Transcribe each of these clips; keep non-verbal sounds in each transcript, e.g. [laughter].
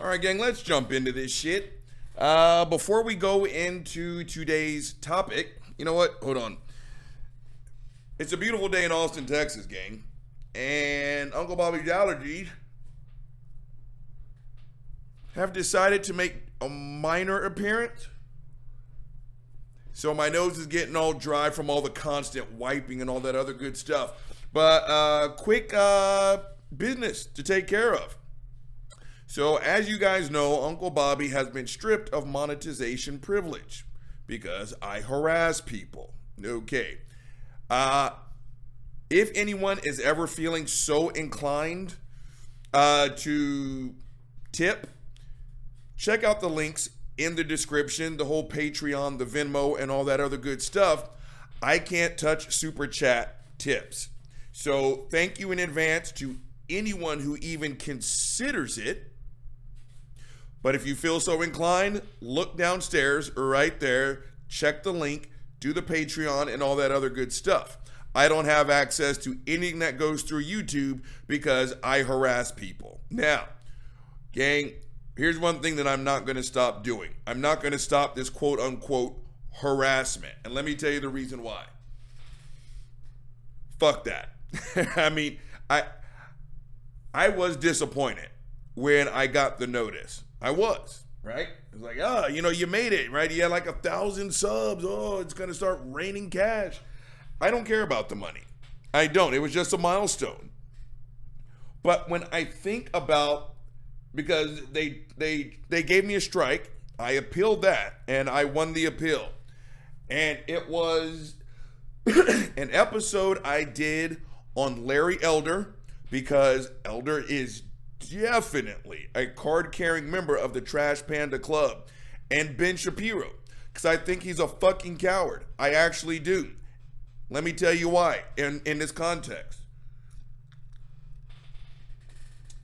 All right, gang, let's jump into this shit. Uh, before we go into today's topic, you know what? Hold on. It's a beautiful day in Austin, Texas, gang. And Uncle Bobby's allergies have decided to make a minor appearance. So my nose is getting all dry from all the constant wiping and all that other good stuff. But uh, quick uh, business to take care of. So, as you guys know, Uncle Bobby has been stripped of monetization privilege because I harass people. Okay. Uh, if anyone is ever feeling so inclined uh, to tip, check out the links in the description, the whole Patreon, the Venmo, and all that other good stuff. I can't touch super chat tips. So, thank you in advance to anyone who even considers it. But if you feel so inclined, look downstairs right there, check the link, do the Patreon, and all that other good stuff. I don't have access to anything that goes through YouTube because I harass people. Now, gang, here's one thing that I'm not going to stop doing I'm not going to stop this quote unquote harassment. And let me tell you the reason why. Fuck that. [laughs] I mean, I I was disappointed when I got the notice. I was, right? It was like, oh, you know, you made it, right? You had like a thousand subs. Oh, it's to start raining cash. I don't care about the money. I don't. It was just a milestone. But when I think about because they they they gave me a strike, I appealed that and I won the appeal. And it was [clears throat] an episode I did on Larry Elder because Elder is definitely a card carrying member of the Trash Panda Club and Ben Shapiro because I think he's a fucking coward. I actually do. Let me tell you why in, in this context.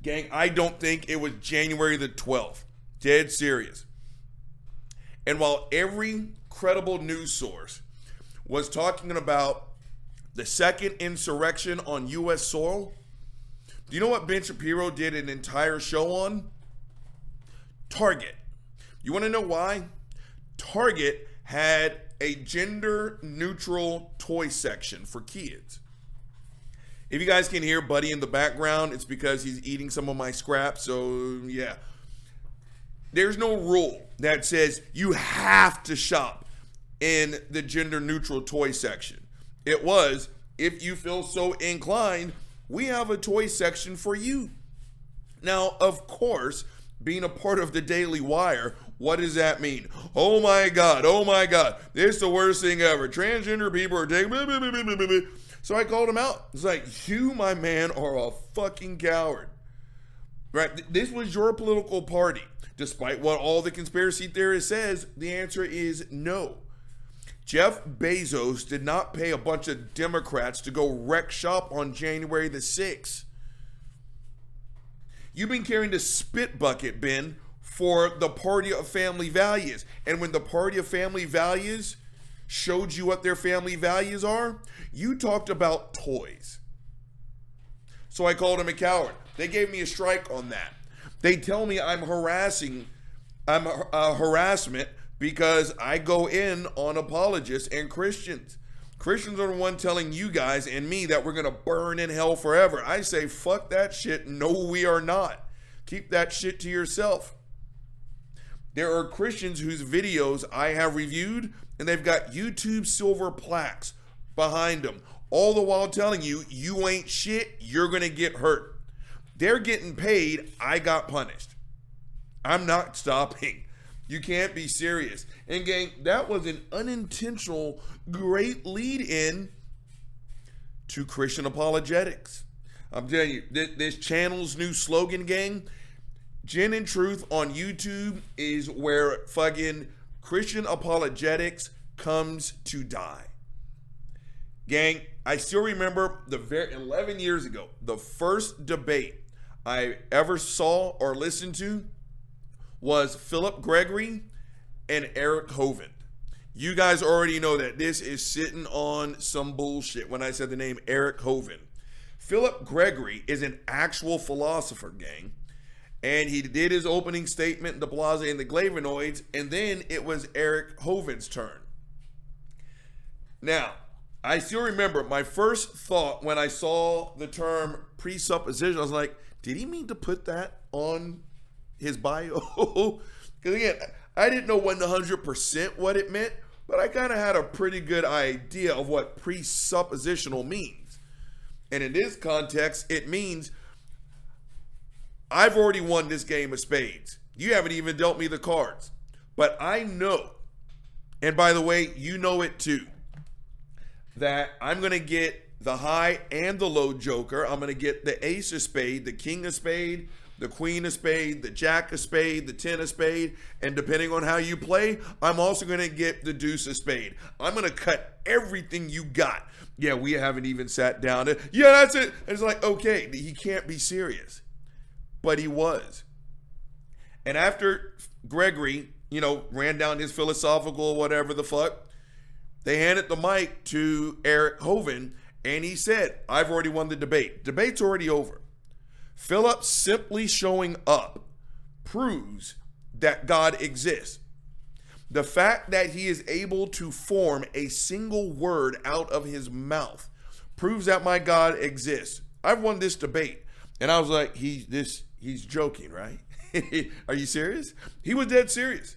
Gang, I don't think it was January the 12th. Dead serious. And while every credible news source was talking about the second insurrection on U.S. soil, do you know what Ben Shapiro did an entire show on? Target. You want to know why? Target had a gender neutral toy section for kids. If you guys can hear Buddy in the background, it's because he's eating some of my scraps. So, yeah. There's no rule that says you have to shop in the gender neutral toy section. It was, if you feel so inclined, we have a toy section for you. Now, of course, being a part of the Daily Wire, what does that mean? Oh my God, oh my God, this is the worst thing ever. Transgender people are taking. So I called him out. It's like, you, my man, are a fucking coward. Right? This was your political party. Despite what all the conspiracy theorists says, the answer is no. Jeff Bezos did not pay a bunch of Democrats to go wreck shop on January the 6th. You've been carrying the spit bucket, Ben, for the party of family values. And when the party of family values showed you what their family values are, you talked about toys. So I called him a coward. They gave me a strike on that. They tell me I'm harassing, I'm a, a harassment because I go in on apologists and Christians. Christians are the one telling you guys and me that we're going to burn in hell forever. I say, fuck that shit. No, we are not. Keep that shit to yourself. There are Christians whose videos I have reviewed and they've got YouTube silver plaques behind them, all the while telling you, you ain't shit, you're gonna get hurt. They're getting paid, I got punished. I'm not stopping. You can't be serious. And, gang, that was an unintentional great lead in to Christian apologetics. I'm telling you, this, this channel's new slogan, gang, Gin and Truth on YouTube is where fucking Christian apologetics comes to die. Gang, I still remember the very 11 years ago, the first debate I ever saw or listened to was Philip Gregory and Eric Hovind. You guys already know that this is sitting on some bullshit when I said the name Eric Hovind. Philip Gregory is an actual philosopher, gang and he did his opening statement, the Blase and the Glavinoids, and then it was Eric Hovind's turn. Now, I still remember my first thought when I saw the term presupposition, I was like, did he mean to put that on his bio? [laughs] Because again, I didn't know 100% what it meant, but I kind of had a pretty good idea of what presuppositional means. And in this context, it means I've already won this game of spades. You haven't even dealt me the cards. But I know, and by the way, you know it too, that I'm going to get the high and the low joker. I'm going to get the ace of spade, the king of spade, the queen of spade, the jack of spade, the ten of spade, and depending on how you play, I'm also going to get the deuce of spade. I'm going to cut everything you got. Yeah, we haven't even sat down. To, yeah, that's it. And it's like, okay, he can't be serious but he was. And after Gregory, you know, ran down his philosophical whatever the fuck, they handed the mic to Eric Hovind, and he said, I've already won the debate. Debate's already over. Philip simply showing up proves that God exists. The fact that he is able to form a single word out of his mouth proves that my God exists. I've won this debate. And I was like, he this he's joking, right? [laughs] Are you serious? He was dead serious.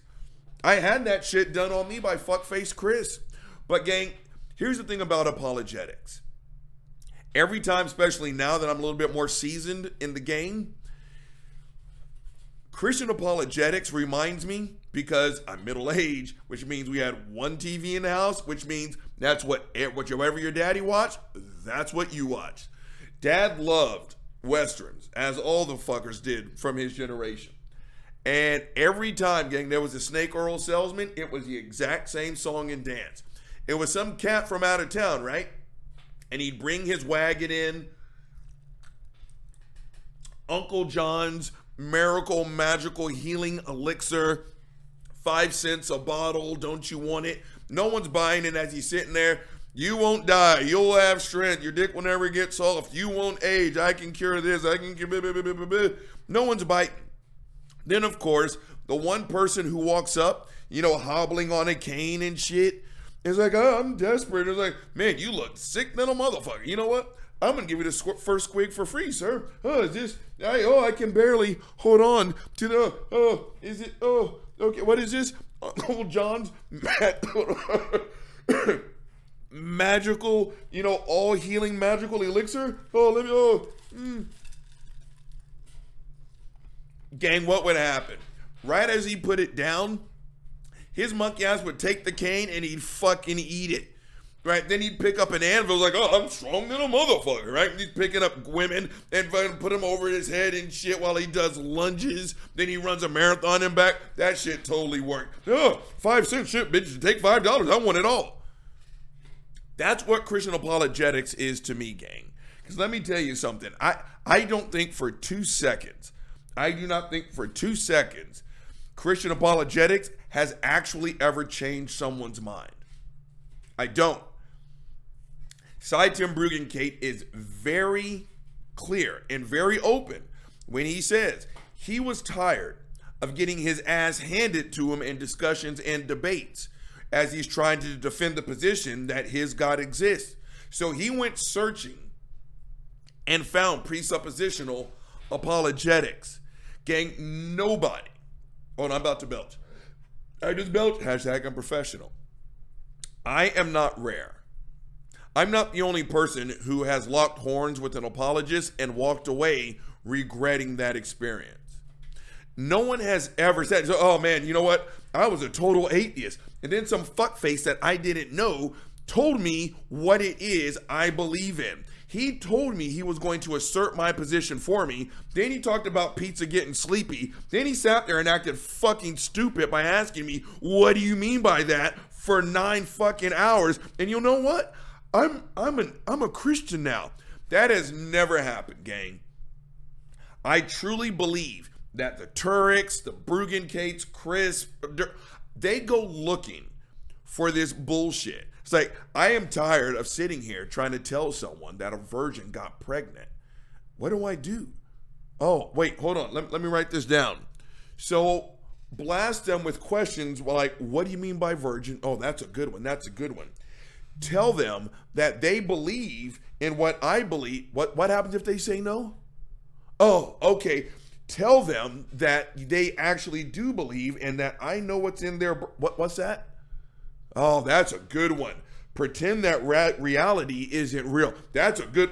I had that shit done on me by fuckface Chris. But gang, here's the thing about apologetics. Every time, especially now that I'm a little bit more seasoned in the game, Christian apologetics reminds me because I'm middle aged, which means we had one TV in the house, which means that's what whatever your daddy watched, that's what you watched. Dad loved westerns, as all the fuckers did from his generation. And every time, gang, there was a snake oil salesman, it was the exact same song and dance. It was some cat from out of town, right? And he'd bring his wagon in. Uncle John's miracle magical healing elixir, five cents a bottle. Don't you want it? No one's buying it as he's sitting there you won't die. You'll have strength. Your dick will never get soft. You won't age. I can cure this. I can cure. No one's biting. Then, of course, the one person who walks up, you know, hobbling on a cane and shit, is like, oh, I'm desperate. It's like, man, you look sick little motherfucker. You know what? I'm gonna give you the squ- first squig for free, sir. Oh, is this? I, oh, I can barely hold on to the. Oh, is it? Oh, okay. What is this? [laughs] Uncle John's. [coughs] magical, you know, all healing magical elixir. Oh, let me. Oh, mm. gang, what would happen? Right as he put it down, his monkey ass would take the cane and he'd fucking eat it. Right, then he'd pick up an anvil, like, oh, I'm strong than a motherfucker, right? He's picking up women and put them over his head and shit while he does lunges. Then he runs a marathon and back. That shit totally worked. Oh, five cent shit, bitch. Take five dollars. I want it all. That's what Christian apologetics is to me, gang. Because let me tell you something. I, I don't think for two seconds, I do not think for two seconds, Christian apologetics has actually ever changed someone's mind. I don't. Sye Ten Bruggencate is very clear and very open when he says he was tired of getting his ass handed to him in discussions and debates as he's trying to defend the position that his God exists. So he went searching and found presuppositional apologetics. Gang, nobody. Oh, and I'm about to belch. I just belch. Hashtag I'm professional. I am not rare. I'm not the only person who has locked horns with an apologist and walked away regretting that experience. No one has ever said, oh man, you know what? I was a total atheist. And then some fuckface that I didn't know told me what it is I believe in. He told me he was going to assert my position for me. Then he talked about pizza getting sleepy. Then he sat there and acted fucking stupid by asking me, "What do you mean by that?" for 9 fucking hours. And you know what? I'm I'm an I'm a Christian now. That has never happened, gang. I truly believe that the Turek's, the Bruggencates, Chris, they go looking for this bullshit. It's like, I am tired of sitting here trying to tell someone that a virgin got pregnant. What do I do? Oh, wait, hold on. Let, let me write this down. So blast them with questions like, what do you mean by virgin? Oh, that's a good one. That's a good one. Tell them that they believe in what I believe. What what happens if they say no? Oh, okay. Tell them that they actually do believe and that I know what's in there. What what's that? Oh, that's a good one. Pretend that ra- reality isn't real. That's a good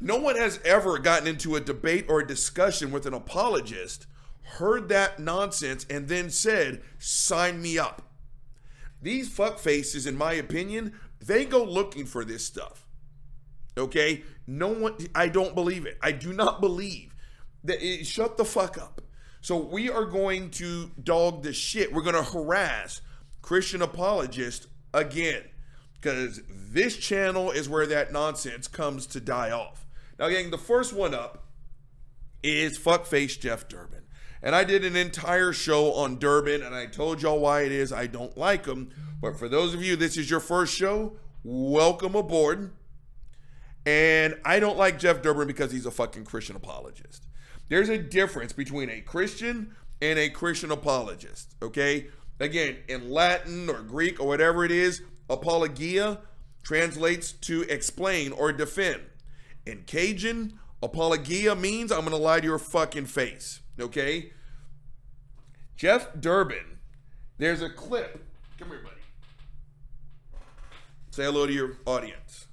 no one has ever gotten into a debate or a discussion with an apologist, heard that nonsense, and then said, sign me up. These fuck faces, in my opinion, they go looking for this stuff. Okay? No one, I don't believe it. I do not believe that it, shut the fuck up. So we are going to dog the shit. We're going to harass Christian apologist again because this channel is where that nonsense comes to die off. Now, gang, the first one up is fuckface Jeff Durbin. And I did an entire show on Durbin, and I told y'all why it is I don't like him. But for those of you, this is your first show, welcome aboard. And I don't like Jeff Durbin because he's a fucking Christian apologist. There's a difference between a Christian and a Christian apologist, okay? Again, in Latin or Greek or whatever it is, apologia translates to explain or defend. In Cajun, apologia means I'm going to lie to your fucking face. Okay? Jeff Durbin, there's a clip. Come here, buddy. Say hello to your audience.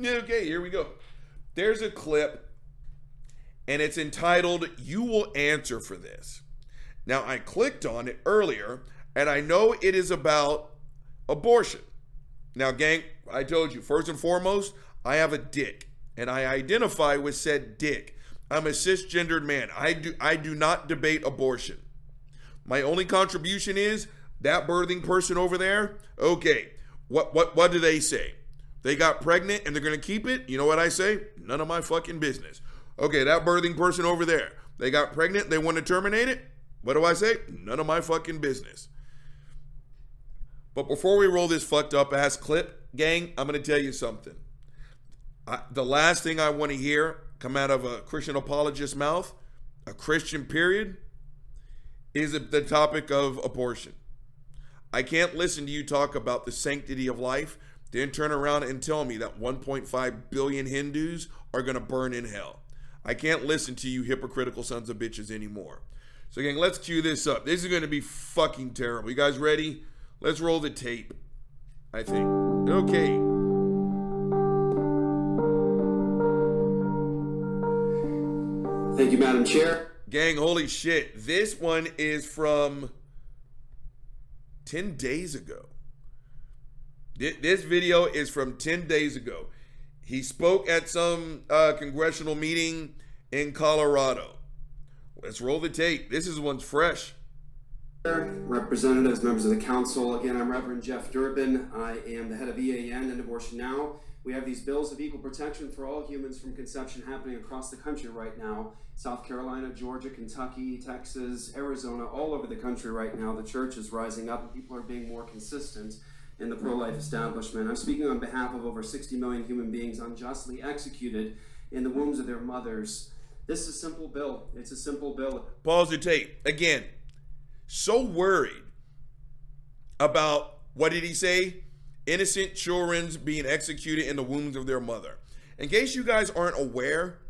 Okay, here we go. There's a clip, and it's entitled, You Will Answer for This. Now, I clicked on it earlier, and I know it is about abortion. Now, gang, I told you, first and foremost, I have a dick, and I identify with said dick. I'm a cisgendered man. I do I do not debate abortion. My only contribution is that birthing person over there. Okay, what what what do they say? They got pregnant and they're gonna keep it. You know what I say? None of my fucking business. Okay, that birthing person over there. They got pregnant. They want to terminate it. What do I say? None of my fucking business. But before we roll this fucked up ass clip, gang, I'm going to tell you something. I, the last thing I want to hear come out of a Christian apologist's mouth, a Christian period, is the topic of abortion. I can't listen to you talk about the sanctity of life, then turn around and tell me that 1.5 billion Hindus are going to burn in hell. I can't listen to you hypocritical sons of bitches anymore. So, again, let's cue this up. This is going to be fucking terrible. You guys ready? Let's roll the tape. I think. Okay. Thank you, Madam Chair. Gang, holy shit. This one is from 10 days ago. This video is from 10 days ago. He spoke at some uh, congressional meeting in Colorado. Let's roll the tape. This is one's fresh. Representatives, members of the council, again, I'm Reverend Jeff Durbin. I am the head of End Abortion Now. We have these bills of equal protection for all humans from conception happening across the country right now. South Carolina, Georgia, Kentucky, Texas, Arizona, all over the country right now. The church is rising up and people are being more consistent in the pro life establishment. I'm speaking on behalf of over 60 million human beings unjustly executed in the wombs of their mothers. This is a simple bill. It's a simple bill. Pause the tape. Again, so worried about what did he say? Innocent children's being executed in the wombs of their mother. In case you guys aren't aware,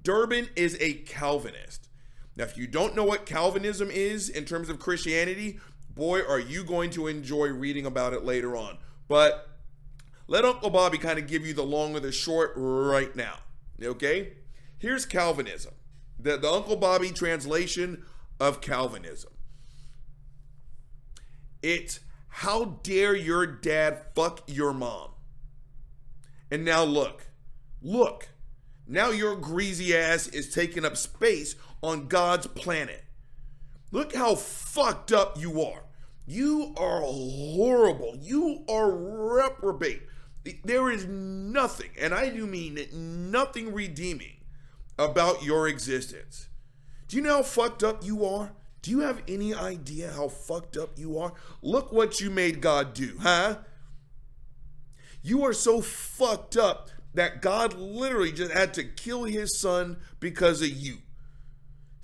Durbin is a Calvinist. Now, if you don't know what Calvinism is in terms of Christianity, boy, are you going to enjoy reading about it later on. But let Uncle Bobby kind of give you the long or the short right now. Okay? Here's Calvinism, the, the Uncle Bobby translation of Calvinism. It's how dare your dad fuck your mom? And now look, look, now your greasy ass is taking up space on God's planet. Look how fucked up you are. You are horrible. You are reprobate. There is nothing, and I do mean nothing redeeming about your existence. Do you know how fucked up you are? Do you have any idea how fucked up you are? Look what you made God do, huh? You are so fucked up that God literally just had to kill his son because of you.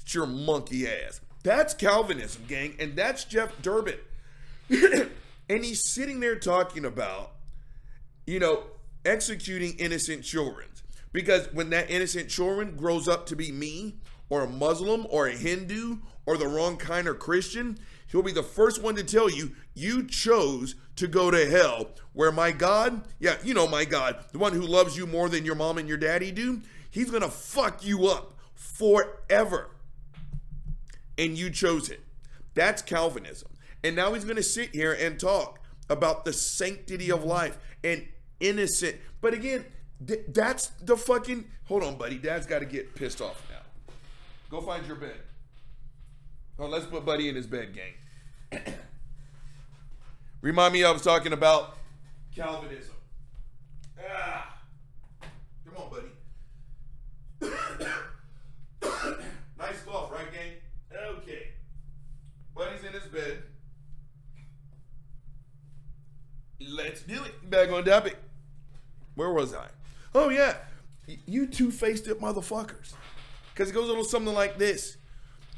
It's your monkey ass. That's Calvinism, gang, and that's Jeff Durbin. [clears throat] and he's sitting there talking about, you know, executing innocent children. Because when that innocent children grows up to be me, or a Muslim, or a Hindu, or the wrong kind of Christian, he'll be the first one to tell you, you chose to go to hell. Where my God, yeah, you know my God, the one who loves you more than your mom and your daddy do, he's gonna fuck you up forever. And you chose it. That's Calvinism. And now he's gonna sit here and talk about the sanctity of life and innocent. But again, th- that's the fucking. Hold on, buddy. Dad's got to get pissed off now. Go find your bed. Oh, let's put Buddy in his bed, gang. [clears throat] Remind me, I was talking about Calvinism. Ah. Come on, buddy. [coughs] nice golf, right, gang? Okay. Buddy's in his bed. Let's do it. Back on topic. Where was I? Oh, yeah. You two faced it motherfuckers. Because it goes a little something like this.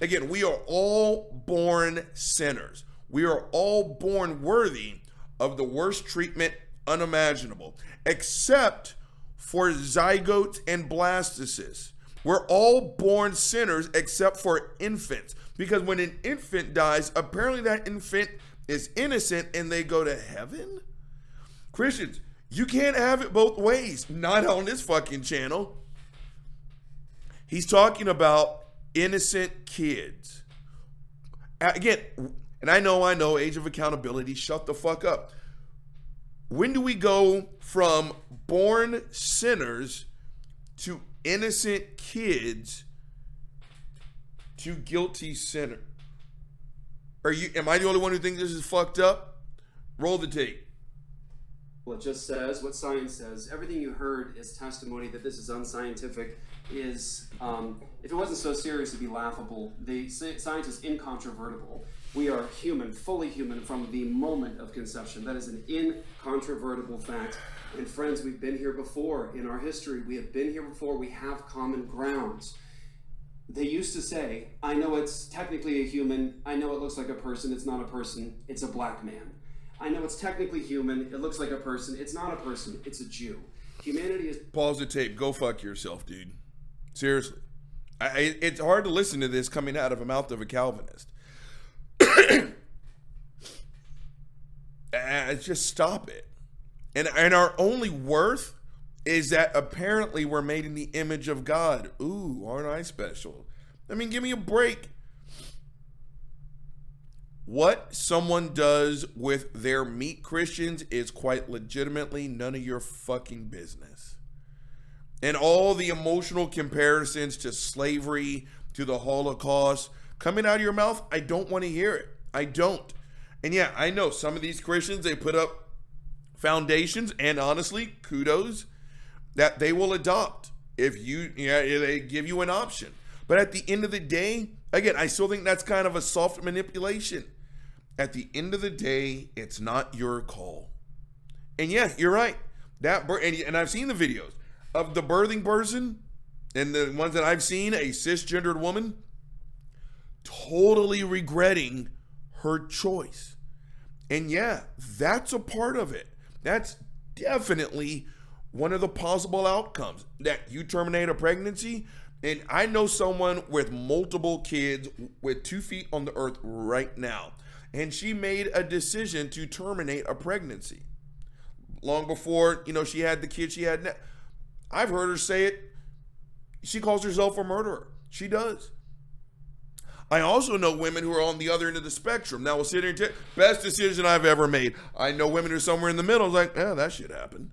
Again, we are all born sinners. We are all born worthy of the worst treatment unimaginable, except for zygotes and blastocysts. We're all born sinners except for infants. Because when an infant dies, apparently that infant is innocent and they go to heaven? Christians, you can't have it both ways. Not on this fucking channel. He's talking about innocent kids. Again, and I know, I know, age of accountability, shut the fuck up. When do we go from born sinners to innocent kids to guilty sinner? Are you am I the only one who thinks this is fucked up? Roll the tape. Well, it just says what science says. Everything you heard is testimony that this is unscientific. Is um, if it wasn't so serious, it'd be laughable. The science is incontrovertible. We are human, fully human, from the moment of conception. That is an incontrovertible fact. And friends, we've been here before in our history. We have been here before. We have common grounds. They used to say, I know it's technically a human. I know it looks like a person. It's not a person. It's a black man. I know it's technically human. It looks like a person. It's not a person. It's a Jew. Humanity is. Pause the tape. Go fuck yourself, dude. Seriously. I, it's hard to listen to this coming out of a mouth of a Calvinist. [coughs] uh, just stop it. And, and our only worth is that apparently we're made in the image of God. Ooh, aren't I special? I mean, give me a break. What someone does with their meat Christians is quite legitimately none of your fucking business. And all the emotional comparisons to slavery, to the Holocaust, coming out of your mouth, I don't want to hear it. I don't. And yeah, I know some of these Christians, they put up foundations, and honestly, kudos that they will adopt if you, yeah, they give you an option. But at the end of the day, again, I still think that's kind of a soft manipulation at the end of the day, it's not your call. And yeah, you're right. That and, and I've seen the videos of the birthing person and the ones that I've seen, a cisgendered woman totally regretting her choice. And yeah, that's a part of it. That's definitely one of the possible outcomes that you terminate a pregnancy. And I know someone with multiple kids with two feet on the earth right now and she made a decision to terminate a pregnancy long before you know she had the kid she had. I've heard her say it. She calls herself a murderer. She does. I also know women who are on the other end of the spectrum. Now we'll sit here and tell best decision I've ever made. I know women who are somewhere in the middle. Like, yeah, that should happen.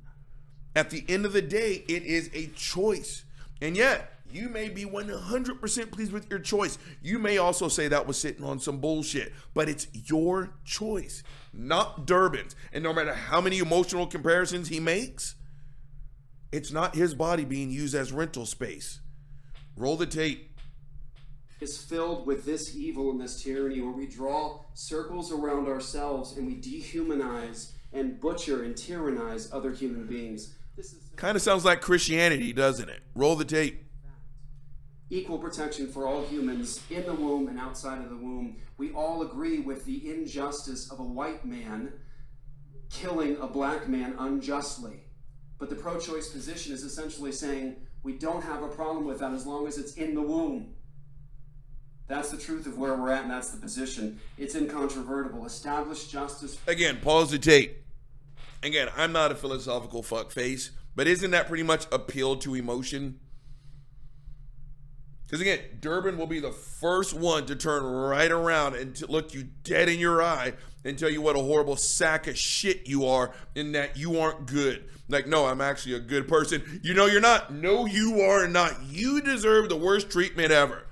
At the end of the day, it is a choice. And yet, you may be 100% pleased with your choice. You may also say that was sitting on some bullshit, but it's your choice, not Durbin's. And no matter how many emotional comparisons he makes, it's not his body being used as rental space. Roll the tape. Is filled with this evil and this tyranny where we draw circles around ourselves and we dehumanize and butcher and tyrannize other human beings. This is Kind of sounds like Christianity, doesn't it? Roll the tape. Equal protection for all humans in the womb and outside of the womb. We all agree with the injustice of a white man killing a black man unjustly. But the pro choice position is essentially saying we don't have a problem with that as long as it's in the womb. That's the truth of where we're at, and that's the position. It's incontrovertible. Establish justice Again, pause the tape. Again, I'm not a philosophical fuckface, but isn't that pretty much appeal to emotion? Because again, Durbin will be the first one to turn right around and look you dead in your eye and tell you what a horrible sack of shit you are and that you aren't good. Like, no, I'm actually a good person. You know, you're not. No, you are not. You deserve the worst treatment ever.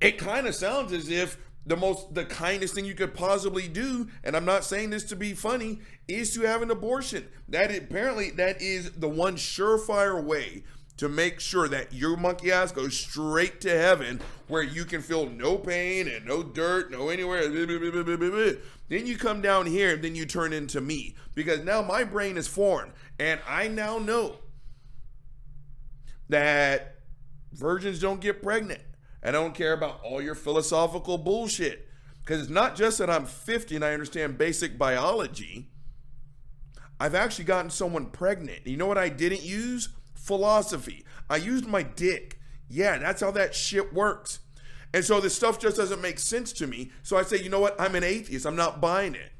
It kind of sounds as if the most, the kindest thing you could possibly do, and I'm not saying this to be funny, is to have an abortion. That apparently that is the one surefire way to make sure that your monkey ass goes straight to heaven where you can feel no pain and no dirt, no anywhere. Then you come down here and then you turn into me because now my brain is foreign and I now know that virgins don't get pregnant. And I don't care about all your philosophical bullshit because it's not just that I'm 50 and I understand basic biology. I've actually gotten someone pregnant. You know what I didn't use? Philosophy. I used my dick. Yeah, that's how that shit works. And so this stuff just doesn't make sense to me. So I say, you know what? I'm an atheist. I'm not buying it.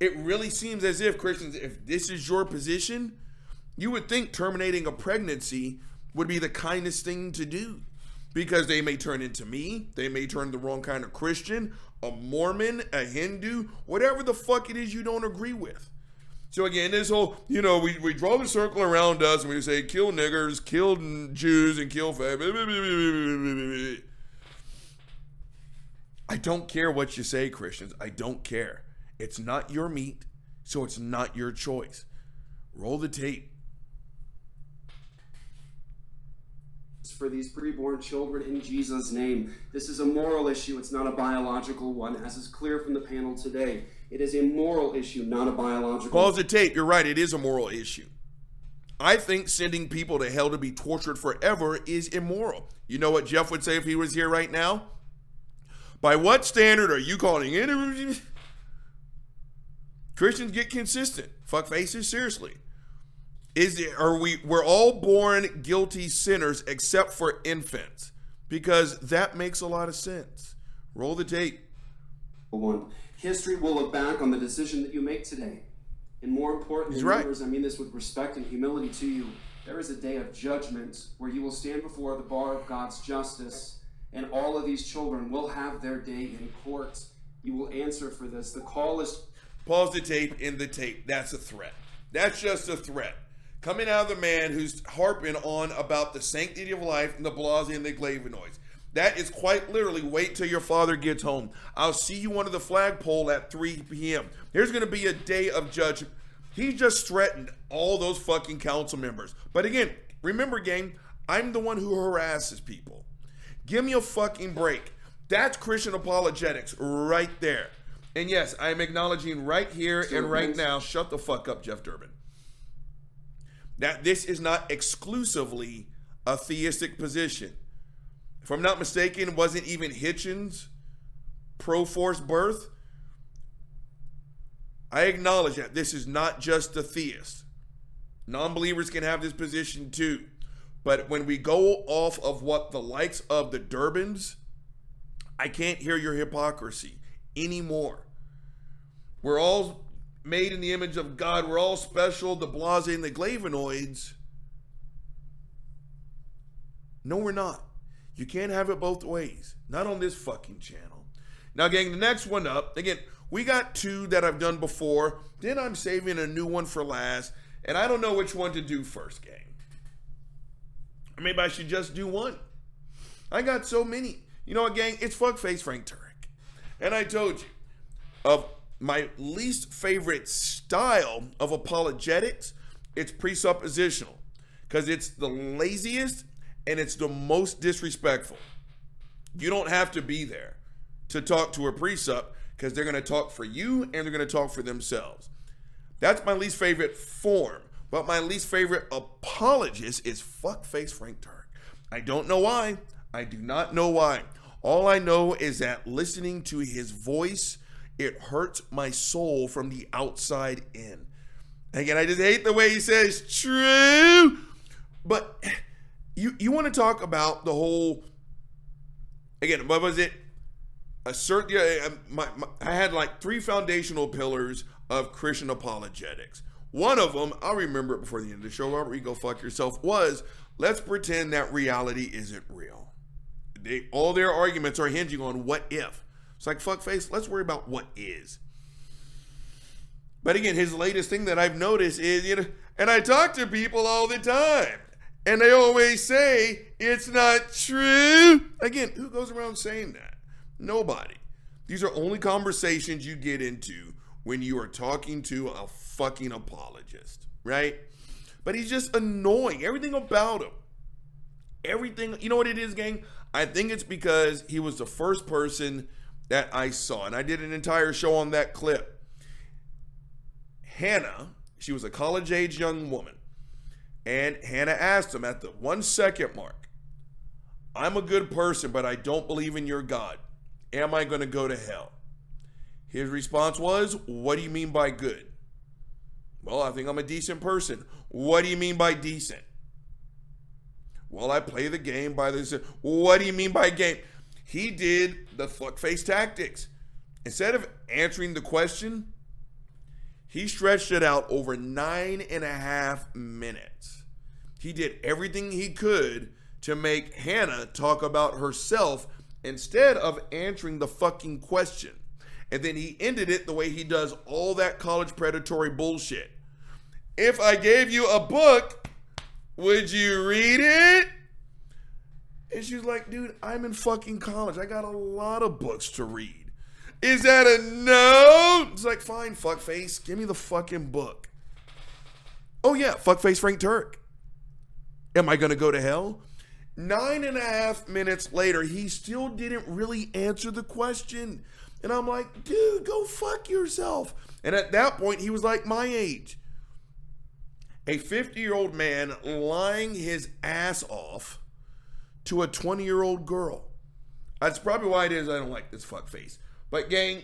It really seems as if Christians, if this is your position, you would think terminating a pregnancy would be the kindest thing to do because they may turn into me, they may turn the wrong kind of Christian, a Mormon, a Hindu, whatever the fuck it is you don't agree with. So again, this whole, you know, we, we draw the circle around us and we say kill niggers, kill Jews, and kill fat. I don't care what you say, Christians. I don't care. It's not your meat, so it's not your choice. Roll the tape. for these preborn children in Jesus' name. This is a moral issue, it's not a biological one, as is clear from the panel today. It is a moral issue, not a biological Pause the tape. You're right. It is a moral issue. I think sending people to hell to be tortured forever is immoral. You know what Jeff would say if he was here right now? By what standard are you calling it? Christians get consistent. Fuck faces, seriously. Is it, are we we're all born guilty sinners except for infants? Because that makes a lot of sense. Roll the tape. one. History will look back on the decision that you make today. And more important He's than right. numbers, I mean this with respect and humility to you. There is a day of judgment where you will stand before the bar of God's justice, and all of these children will have their day in court. You will answer for this. The call is Pause the tape in the tape. That's a threat. That's just a threat. Coming out of the man who's harping on about the sanctity of life and the blase and the flavonoids. That is quite literally wait till your father gets home. I'll see you under the flagpole at 3 p.m. There's going to be a day of judgment. He just threatened all those fucking council members. But again, remember, gang, I'm the one who harasses people. Give me a fucking break. That's Christian apologetics right there. And yes, I'm acknowledging right here and right now, shut the fuck up, Jeff Durbin. That this is not exclusively a theistic position. If I'm not mistaken, wasn't even Hitchens pro force birth. I acknowledge that this is not just the theist. Non believers can have this position too. But when we go off of what the likes of the Durbins, I can't hear your hypocrisy anymore. We're all made in the image of God. We're all special, the blase and the flavonoids. No, we're not. You can't have it both ways. Not on this fucking channel. Now, gang, the next one up, again, we got two that I've done before. Then I'm saving a new one for last. And I don't know which one to do first, gang. Or maybe I should just do one. I got so many. You know what, gang? It's fuckface Frank Turek. And I told you, of my least favorite style of apologetics, it's presuppositional. Because it's the laziest and it's the most disrespectful. You don't have to be there to talk to a presup because they're going to talk for you and they're going to talk for themselves. That's my least favorite form. But my least favorite apologist is fuckface Frank Turek. I don't know why. I do not know why. All I know is that listening to his voice, it hurts my soul from the outside in. Again, I just hate the way he says true. But you you want to talk about the whole again, what was it? A certain yeah, um, my, my, I had like three foundational pillars of Christian apologetics. One of them, I'll remember it before the end of the show, Robert, you go fuck yourself, was let's pretend that reality isn't real. They, all their arguments are hinging on what if. It's like, fuck face, let's worry about what is. But again, his latest thing that I've noticed is, you know, and I talk to people all the time, and they always say it's not true. Again, who goes around saying that? Nobody. These are only conversations you get into when you are talking to a fucking apologist, right? But he's just annoying. Everything about him. Everything, you know what it is, gang? I think it's because he was the first person that I saw. And I did an entire show on that clip. Hannah, she was a college age young woman. And Hannah asked him at the one second mark, I'm a good person, but I don't believe in your God. Am I going to go to hell? His response was, What do you mean by good? Well, I think I'm a decent person. What do you mean by decent? Well, I play the game by this. What do you mean by game? He did the fuckface tactics. Instead of answering the question, he stretched it out over nine and a half minutes. He did everything he could to make Hannah talk about herself instead of answering the fucking question. And then he ended it the way he does all that college predatory bullshit. If I gave you a book, would you read it? And she's like, dude, I'm in fucking college. I got a lot of books to read. Is that a no? It's like, fine, fuckface. Give me the fucking book. Oh, yeah, fuckface Frank Turek. Am I going to go to hell? Nine and a half minutes later, he still didn't really answer the question. And I'm like, dude, go fuck yourself. And at that point, he was like my age. A 50 year old man lying his ass off to a 20 year old girl. That's probably why it is I don't like this fuck face. But, gang,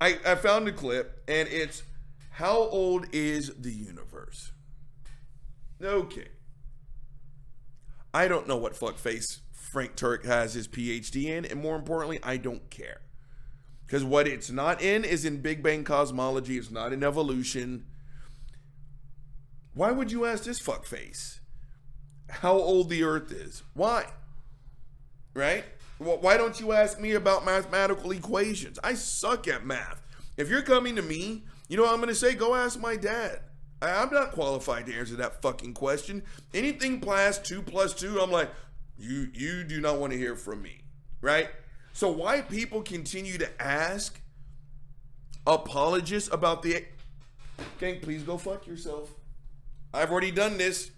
I, I found a clip and it's how old is the universe? Okay. I don't know what fuckface Frank Turek has his PhD in, and more importantly, I don't care. Because what it's not in is in Big Bang cosmology, it's not in evolution. Why would you ask this fuckface how old the Earth is? Why? Right? Well, why don't you ask me about mathematical equations? I suck at math. If you're coming to me, you know what I'm going to say? Go ask my dad. I'm not qualified to answer that fucking question. Anything plus two plus two, I'm like, you you do not want to hear from me, right? So why people continue to ask apologists about the gang? Please go fuck yourself. I've already done this.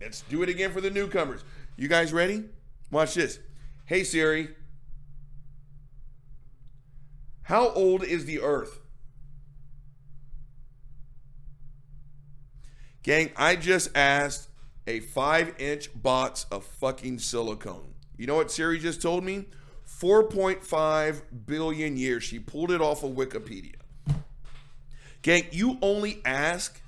Let's do it again for the newcomers. You guys ready? Watch this. Hey Siri, how old is the Earth? Gang, I just asked a five inch box of fucking silicone. You know what Siri just told me? 4.5 billion years. She pulled it off of Wikipedia. Gang, you only ask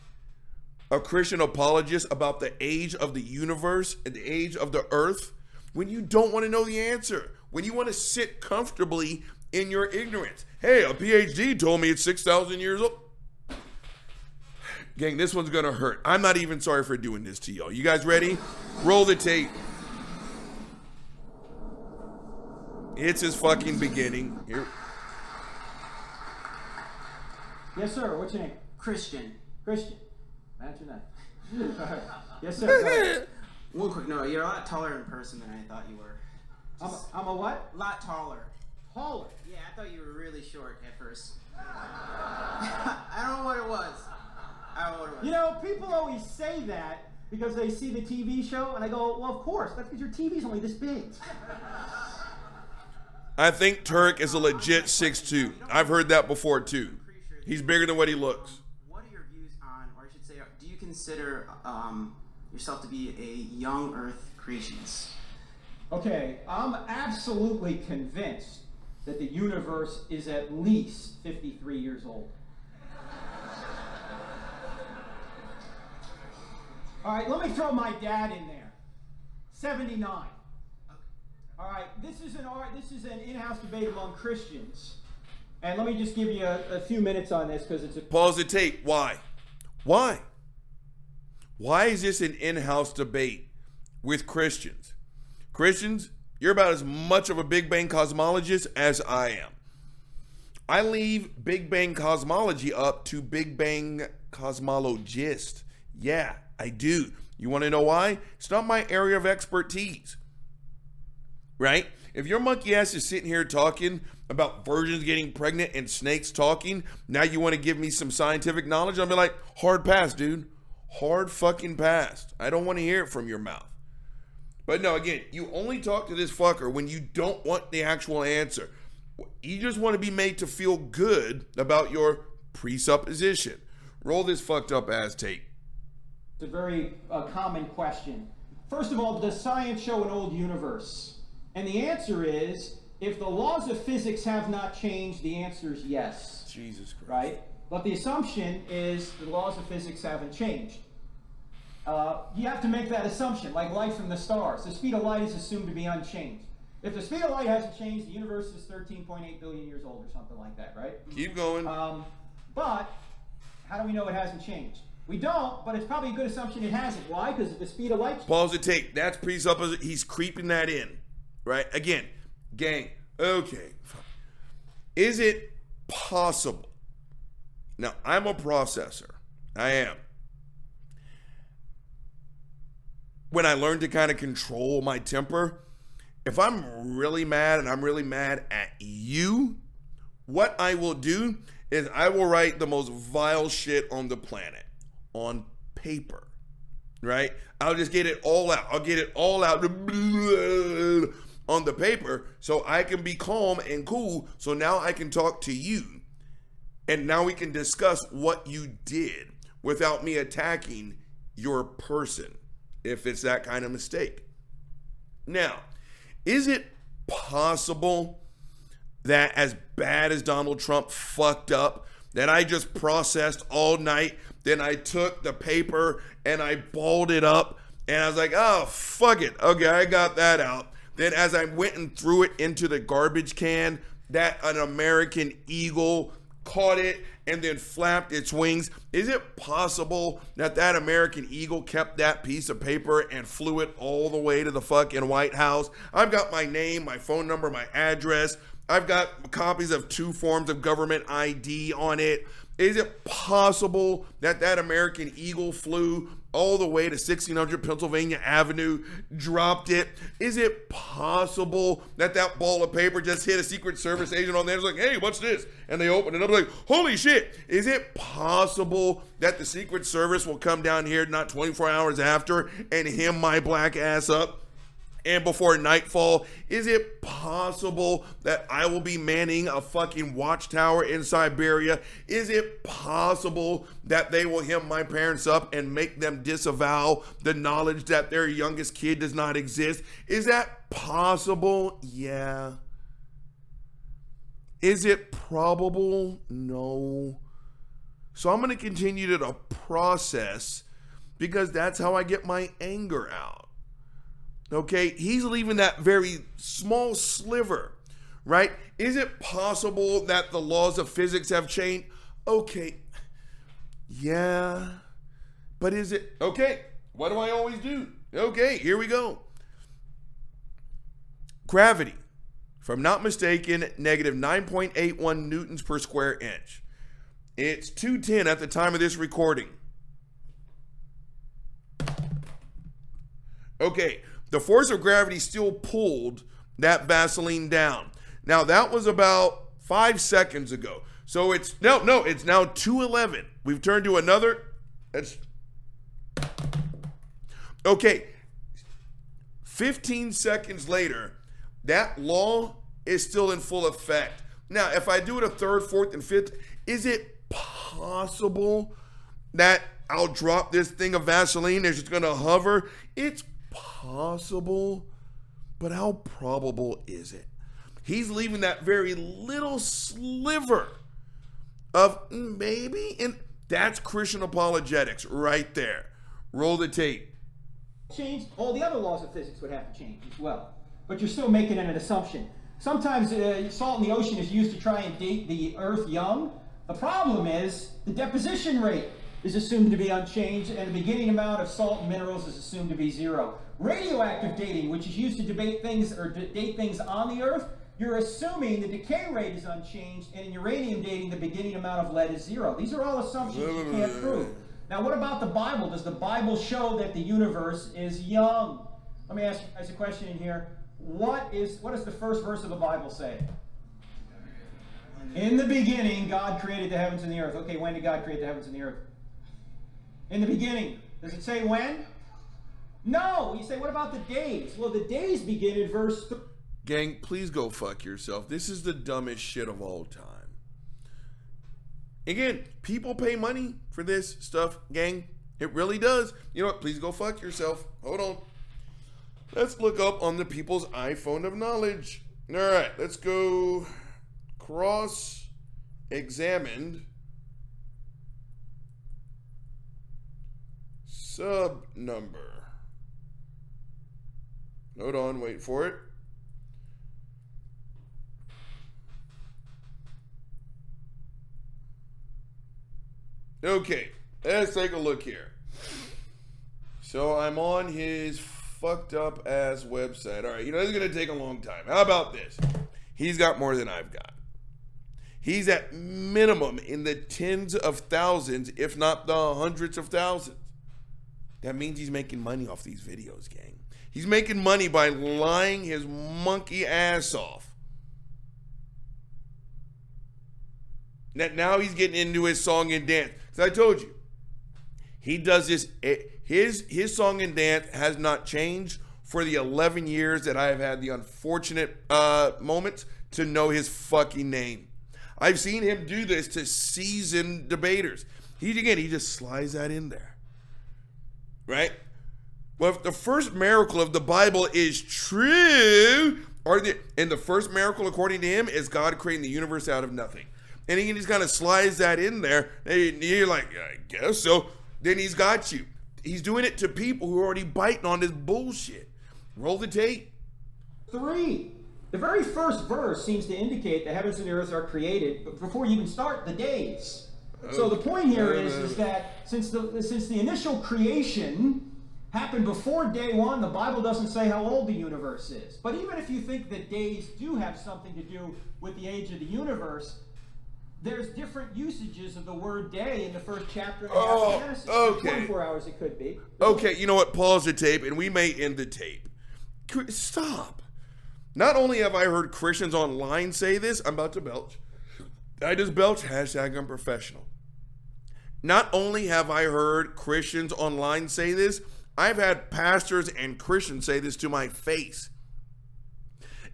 a Christian apologist about the age of the universe and the age of the earth when you don't want to know the answer, when you want to sit comfortably in your ignorance. Hey, a PhD told me it's 6,000 years old. Gang, this one's gonna hurt. I'm not even sorry for doing this to y'all. You guys ready? Roll the tape. It's his fucking beginning. Here. Yes, sir. What's your name? Christian. Christian. That's your name. yes, sir. Go ahead. [laughs] One quick note: you're a lot taller in person than I thought you were. I'm a, I'm a what? A lot taller. Taller. Yeah, I thought you were really short at first. [laughs] I don't know what it was. I don't know what it was. You know, people always say that because they see the TV show, and I go, well, of course. That's because your TV's only this big. I think Turek is a legit 6'2. I've heard that before too. He's bigger than what he looks. What are your views on, or I should say, do you consider um, yourself to be a young Earth creationist? Okay, I'm absolutely convinced that the universe is at least 53 years old. All right, let me throw my dad in there. 79. All right, this is an art. This is an in-house debate among Christians, and let me just give you a, a few minutes on this because it's a Pause the tape. Why? Why? Why is this an in house debate with Christians? Christians, you're about as much of a Big Bang cosmologist as I am. I leave Big Bang cosmology up to Big Bang cosmologists. Yeah, I do. You want to know why? It's not my area of expertise. Right? If your monkey ass is sitting here talking about virgins getting pregnant and snakes talking, now you want to give me some scientific knowledge? I'll be like, hard pass, dude. Hard fucking pass. I don't want to hear it from your mouth. But no, again, you only talk to this fucker when you don't want the actual answer. You just want to be made to feel good about your presupposition. Roll this fucked up ass tape. It's a very uh, common question. First of all, does science show an old universe? And the answer is if the laws of physics have not changed, the answer is yes. Jesus Christ. Right? But the assumption is the laws of physics haven't changed. Uh, you have to make that assumption, like light from the stars. The speed of light is assumed to be unchanged. If the speed of light hasn't changed, the universe is 13.8 billion years old or something like that, right? Keep going. Um, but how do we know it hasn't changed? We don't, but it's probably a good assumption it hasn't. Why? Because the speed of light. Pause the tape. That's presupposition. He's creeping that in. Right? Again, gang. Okay. Is it possible? Now, I'm a processor. I am. When I learned to kind of control my temper, if I'm really mad and I'm really mad at you, what I will do is I will write the most vile shit on the planet on paper. Right? I'll just get it all out. I'll get it all out [laughs] on the paper so I can be calm and cool. So now I can talk to you. And now we can discuss what you did without me attacking your person if it's that kind of mistake. Now, is it possible that as bad as Donald Trump fucked up, that I just processed all night, then I took the paper and I balled it up and I was like, oh, fuck it. Okay, I got that out. Then as I went and threw it into the garbage can, that an American eagle caught it and then flapped its wings. Is it possible that that American eagle kept that piece of paper and flew it all the way to the fucking White House? I've got my name, my phone number, my address. I've got copies of two forms of government ID on it. Is it possible that that American eagle flew all the way to 1600 Pennsylvania Avenue, dropped it? Is it possible that that ball of paper just hit a Secret Service agent on there? It's like, hey, what's this? And they open it up, like, holy shit. Is it possible that the Secret Service will come down here not 24 hours after and hem my black ass up? And before nightfall? Is it possible that I will be manning a fucking watchtower in Siberia? Is it possible that they will hem my parents up and make them disavow the knowledge that their youngest kid does not exist? Is that possible? Yeah. Is it probable? No. So I'm going to continue to process because that's how I get my anger out. Okay, he's leaving that very small sliver, right? Is it possible that the laws of physics have changed? Okay, yeah, but is it okay? What do I always do? Okay, here we go. Gravity, if I'm not mistaken, negative 9.81 newtons per square inch. It's 210 at the time of this recording. Okay, the force of gravity still pulled that Vaseline down. Now that was about five seconds ago. So it's no, no, it's now 211. We've turned to another. That's okay. 15 seconds later, that law is still in full effect. Now, if I do it a third, fourth, and fifth, is it possible that I'll drop this thing of Vaseline, it's just gonna hover. It's possible, but how probable is it? He's leaving that very little sliver of maybe, and that's Christian apologetics right there. Roll the tape. change, all the other laws of physics would have to change as well. But you're still making an assumption. Sometimes uh, salt in the ocean is used to try and date the Earth young. The problem is the deposition rate is assumed to be unchanged, and the beginning amount of salt and minerals is assumed to be zero. Radioactive dating, which is used to debate things or date things on the Earth, you're assuming the decay rate is unchanged, and in uranium dating, the beginning amount of lead is zero. These are all assumptions you can't prove. Now, what about the Bible? Does the Bible show that the universe is young? Let me ask you guys a question in here. What is what does the first verse of the Bible say? In the beginning, God created the heavens and the earth. Okay, when did God create the heavens and the earth? In the beginning. Does it say when? No. You say, what about the days? Well, the days begin in verse 3. Gang, please go fuck yourself. This is the dumbest shit of all time. Again, people pay money for this stuff, gang. It really does. You know what? Please go fuck yourself. Hold on. Let's look up on the people's iPhone of knowledge. All right, let's go cross examined sub number. Hold on, wait for it. Okay, let's take a look here. So I'm on his fucked up ass website. All right, you know, this is going to take a long time. How about this? He's got more than I've got. He's at minimum in the tens of thousands, if not the hundreds of thousands. That means he's making money off these videos, gang. He's making money by lying his monkey ass off. That now he's getting into his song and dance. Because I told you, he does this. eh, His his song and dance has not changed for the 11 years that I have had the unfortunate uh, moments to know his fucking name. I've seen him do this to seasoned debaters. He again, he just slides that in there, right? Well, if the first miracle of the Bible is true, or the and the first miracle according to him is God creating the universe out of nothing, and he just kind of slides that in there, and you're like, I guess so. Then he's got you. He's doing it to people who are already biting on this bullshit. Roll the tape. 3. The very first verse seems to indicate the heavens and the earth are created before you even start the days. So the point here is, is uh. that since the since the initial creation happened before day one, the Bible doesn't say how old the universe is. But even if you think that days do have something to do with the age of the universe, there's different usages of the word day in the first chapter half Oh, of Genesis. okay. 24 hours it could be. Okay, you know what? Pause the tape, and we may end the tape. Stop. Not only have I heard Christians online say this, I'm about to belch. I just belch. Hashtag unprofessional. Not only have I heard Christians online say this, I've had pastors and Christians say this to my face.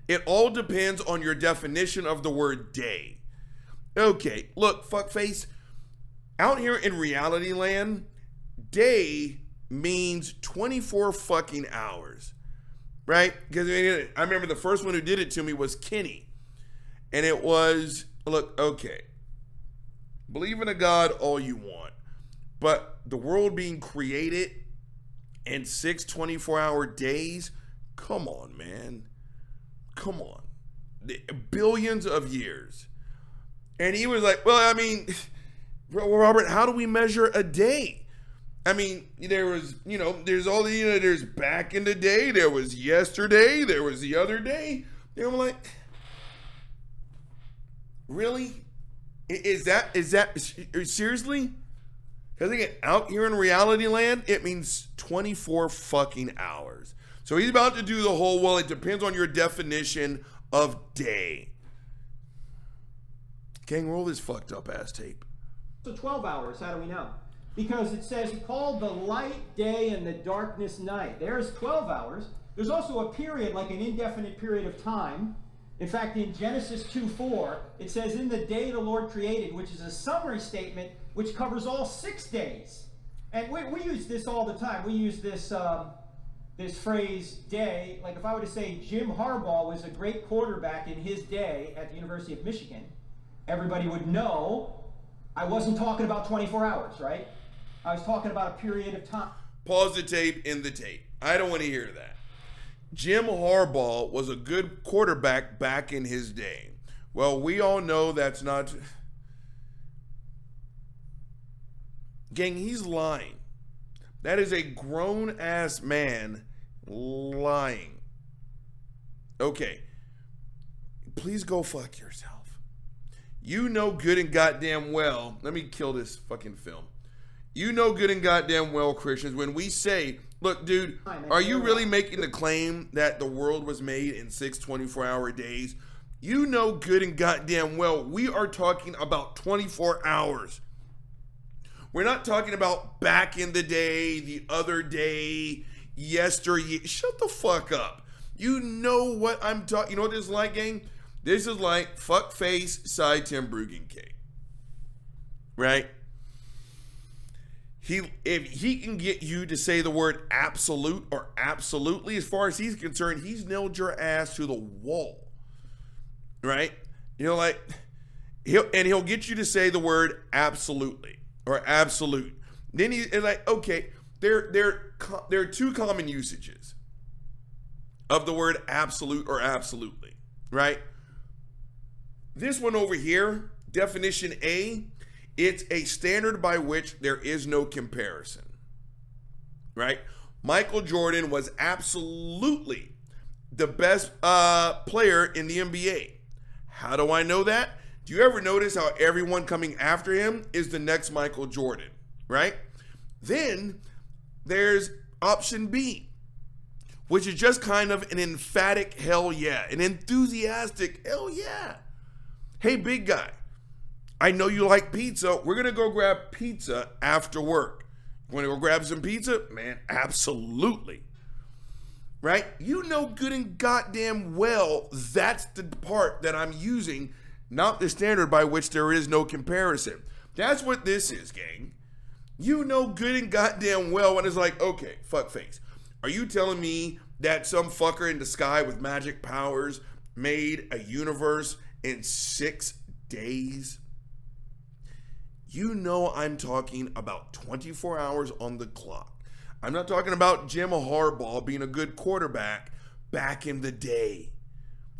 It all depends on your definition of the word day. Okay, look, fuckface. Out here in reality land, day means 24 fucking hours. Right? Because I remember the first one who did it to me was Kenny. And it was, look, okay. Believe in a God all you want. But the world being created in six 24 hour days, come on, man. Come on. The- Billions of years. And he was like, well, I mean, [laughs] Robert, how do we measure a day? I mean, there was, you know, there's all the, you know, there's back in the day, there was yesterday, there was the other day. And I'm like, really? Is that, is that, [laughs] seriously? Because again, out here in reality land, it means 24 fucking hours. So he's about to do the whole, well, it depends on your definition of day. Gang, roll this fucked up ass tape. So 12 hours, how do we know? Because it says, called the light day and the darkness night. There's 12 hours. There's also a period, like an indefinite period of time. In fact, in Genesis 2 4, it says, In the day the Lord created, which is a summary statement which covers all six days. And we, we use this all the time. We use this um, this phrase day. Like if I were to say Jim Harbaugh was a great quarterback in his day at the University of Michigan, everybody would know I wasn't talking about 24 hours, right? I was talking about a period of time. Pause the tape in the tape. I don't want to hear that. Jim Harbaugh was a good quarterback back in his day. Well, we all know that's not. Gang, he's lying. That is a grown ass man lying. Okay. Please go fuck yourself. You know good and goddamn well. Let me kill this fucking film. You know good and goddamn well, Christians, when we say, look, dude, are you really making the claim that the world was made in six 24 hour days? You know good and goddamn well, we are talking about 24 hours. We're not talking about back in the day, the other day, yesterday. Shut the fuck up. You know what I'm talking. You know what this is like, gang? This is like fuck face Sye Ten Bruggencate. Right? He if he can get you to say the word absolute or absolutely, as far as he's concerned, he's nailed your ass to the wall. Right? You know, like he'll and he'll get you to say the word absolutely or absolute. Then he is like, okay, there there there are two common usages of the word absolute or absolutely, right? This one over here, definition A, it's a standard by which there is no comparison. Right? Michael Jordan was absolutely the best uh, player in the NBA. How do I know that? Do you ever notice how everyone coming after him is the next Michael Jordan, right? Then there's option B, which is just kind of an emphatic hell yeah, an enthusiastic hell yeah. Hey, big guy, I know you like pizza. We're going to go grab pizza after work. You want to go grab some pizza? Man, [laughs] absolutely. Right? You know good and goddamn well that's the part that I'm using not the standard by which there is no comparison. That's what this is, gang. You know good and goddamn well when it's like, okay, fuck face. Are you telling me that some fucker in the sky with magic powers made a universe in six days? You know I'm talking about 24 hours on the clock. I'm not talking about Jim Harbaugh being a good quarterback back in the day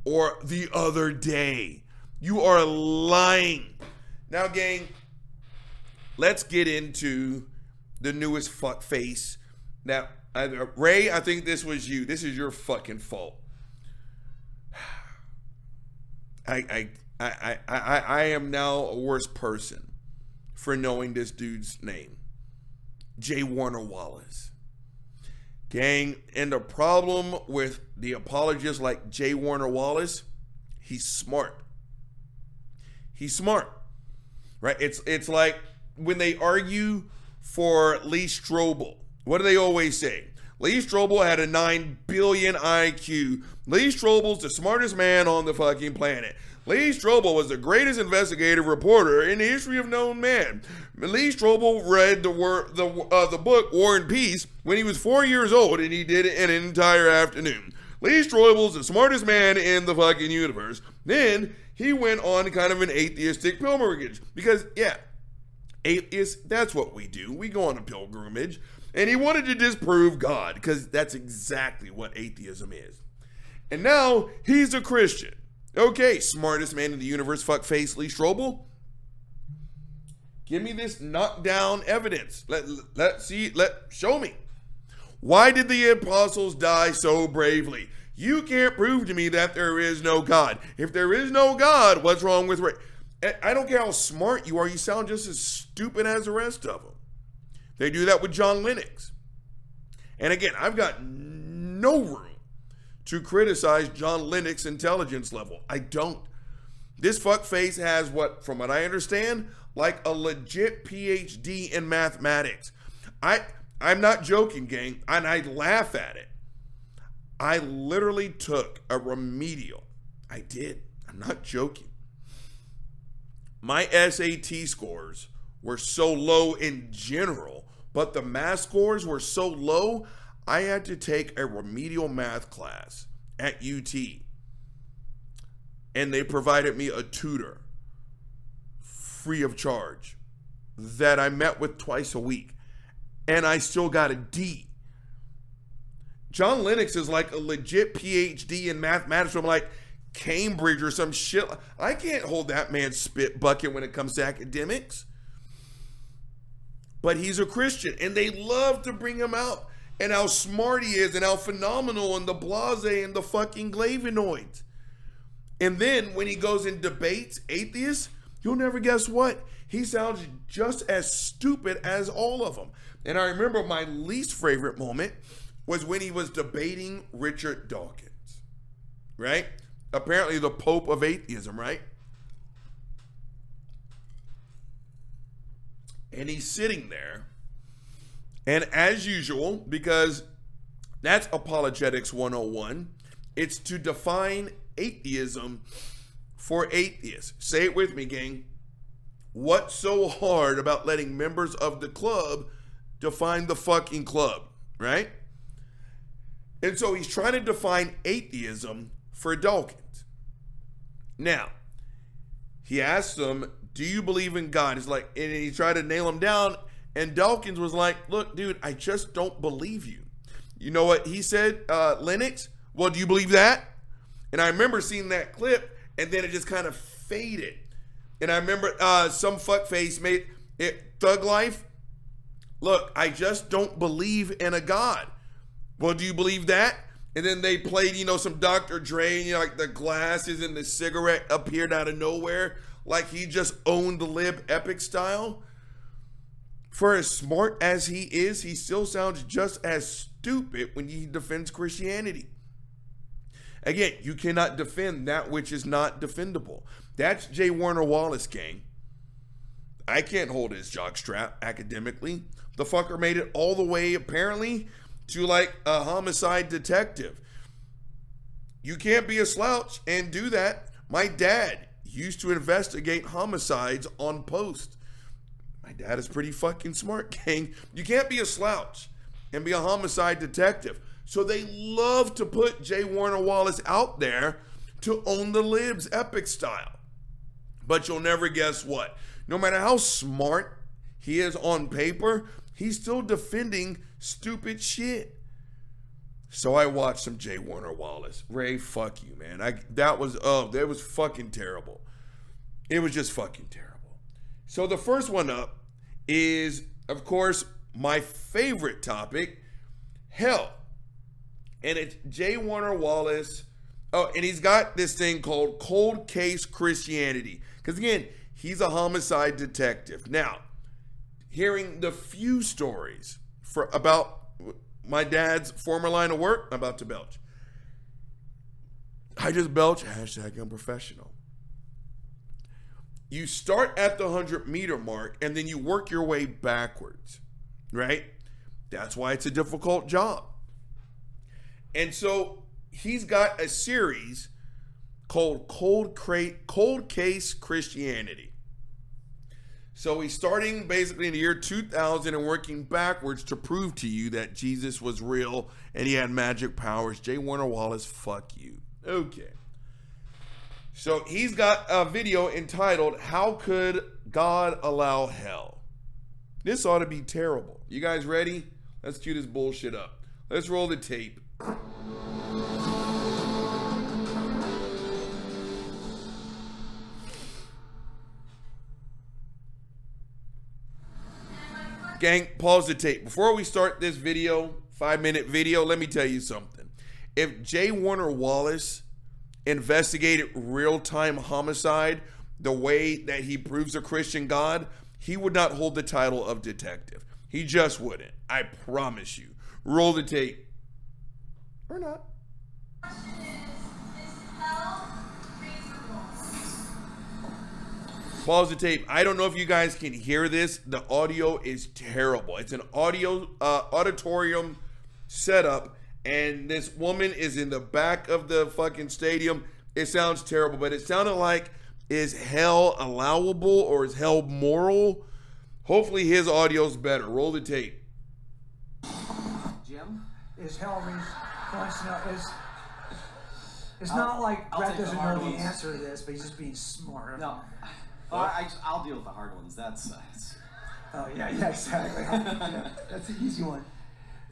or the other day. You are lying. Now, gang, let's get into the newest fuck face. Now, Ray, I think this was you. This is your fucking fault. [sighs] I, I, I, I, I, I am now a worse person for knowing this dude's name. J. Warner Wallace. Gang, and the problem with the apologists like J. Warner Wallace, he's smart. He's smart, right? It's it's like when they argue for Lee Strobel. What do they always say? Lee Strobel had a 9 billion IQ. Lee Strobel's the smartest man on the fucking planet. Lee Strobel was the greatest investigative reporter in the history of known man. Lee Strobel read the wor- the uh, the book War and Peace when he was four years old, and he did it an entire afternoon. Lee Strobel's the smartest man in the fucking universe. Then he went on kind of an atheistic pilgrimage because, yeah, atheists, that's what we do. We go on a pilgrimage. And he wanted to disprove God because that's exactly what atheism is. And now he's a Christian. Okay, smartest man in the universe, fuck face Lee Strobel. Give me this knockdown evidence. Let let see let show me. Why did the apostles die so bravely? You can't prove to me that there is no God. If there is no God, what's wrong with Ray? I don't care how smart you are, you sound just as stupid as the rest of them. They do that with John Lennox. And again, I've got no room to criticize John Lennox's intelligence level. I don't. This fuckface has what, from what I understand, like a legit PhD in mathematics. I I'm not joking, gang, and I laugh at it. I literally took a remedial. I did. I'm not joking. My SAT scores were so low in general but the math scores were so low, I had to take a remedial math class at UT. And they provided me a tutor free of charge that I met with twice a week. And I still got a D. John Lennox is like a legit PhD in mathematics from like Cambridge or some shit. I can't hold that man's spit bucket when it comes to academics. But he's a Christian and they love to bring him out and how smart he is and how phenomenal and the blase and the fucking glavinoids. And then when he goes and debates atheists, you'll never guess what? He sounds just as stupid as all of them. And I remember my least favorite moment was when he was debating Richard Dawkins, right? Apparently, the Pope of atheism, right? And he's sitting there. And as usual, because that's Apologetics 101, it's to define atheism for atheists. Say it with me, gang. What's so hard about letting members of the club define the fucking club, right? And so he's trying to define atheism for Dawkins. Now, he asked him, Do you believe in God? He's like, and he tried to nail him down. And Dawkins was like, Look, dude, I just don't believe you. You know what he said, uh, Lennox? Well, do you believe that? And I remember seeing that clip, and then it just kind of faded. And I remember uh, some fuckface made it Thug Life. Look, I just don't believe in a God. Well, do you believe that? And then they played, you know, some Dr. Dre, you know, like the glasses and the cigarette appeared out of nowhere, like he just owned the lib epic style. For as smart as he is, he still sounds just as stupid when he defends Christianity. Again, you cannot defend that which is not defendable. That's J. Warner Wallace, gang. I can't hold his jockstrap academically. The fucker made it all the way, apparently, to like a homicide detective. You can't be a slouch and do that. My dad used to investigate homicides on post. My dad is pretty fucking smart, [laughs] gang. You can't be a slouch and be a homicide detective. So they love to put J. Warner Wallace out there to own the libs epic style. But you'll never guess what. No matter how smart he is on paper, he's still defending stupid shit. So I watched some J. Warner Wallace. Ray, fuck you, man. I that was oh, that was fucking terrible. It was just fucking terrible. So the first one up is, of course, my favorite topic, hell. And it's J. Warner Wallace. Oh, and he's got this thing called cold case Christianity. Because again, he's a homicide detective. Now, hearing the few stories for about my dad's former line of work, I'm about to belch. I just belch, hashtag unprofessional. You start at the 100 meter mark and then you work your way backwards, right? That's why it's a difficult job. And so he's got a series called Cold, Crate, Cold Case Christianity. So he's starting basically in the year 2000 and working backwards to prove to you that Jesus was real and he had magic powers. J. Warner Wallace, fuck you. Okay. So he's got a video entitled How Could God Allow Hell? This ought to be terrible. You guys ready? Let's cue this bullshit up. Let's roll the tape. Gang, pause the tape. Before we start this video, five minute video, let me tell you something. If J. Warner Wallace investigated real time homicide the way that he proves a Christian God, he would not hold the title of detective. He just wouldn't. I promise you. Roll the tape. Or not. Pause the tape. I don't know if you guys can hear this. The audio is terrible. It's an audio uh, auditorium setup, and this woman is in the back of the fucking stadium. It sounds terrible, but it sounded like is hell allowable or is hell moral? Hopefully his audio's better. Roll the tape. Jim? Is hell reasonable? Wants to know is. It's not like I'll Brett doesn't hard know the answer to this, but he's just being smart. No, well, I, I, will deal with the hard ones. That's, uh, that's Oh yeah, yeah, exactly. yeah, [laughs] that's the easy one.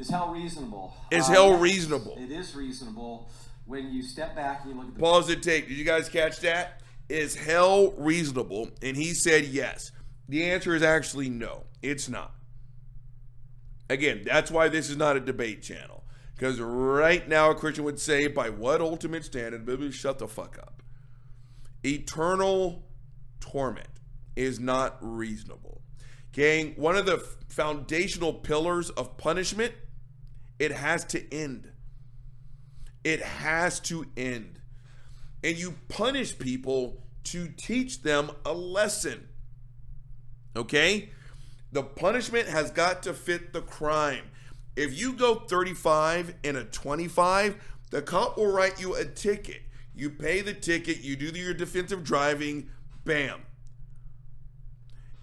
Is hell reasonable? Is Uh, hell reasonable? It is reasonable when you step back and you look at the Pause the take. Did you guys catch that? Is hell reasonable? And he said yes. The answer is actually no. It's not. Again, that's why this is not a debate channel. Because right now, a Christian would say, by what ultimate standard? Baby, shut the fuck up. Eternal torment is not reasonable. Gang, one of the foundational pillars of punishment, it has to end. It has to end. And you punish people to teach them a lesson. Okay? The punishment has got to fit the crime. If you go 35 and a 25, the cop will write you a ticket. You pay the ticket, you do your defensive driving, bam.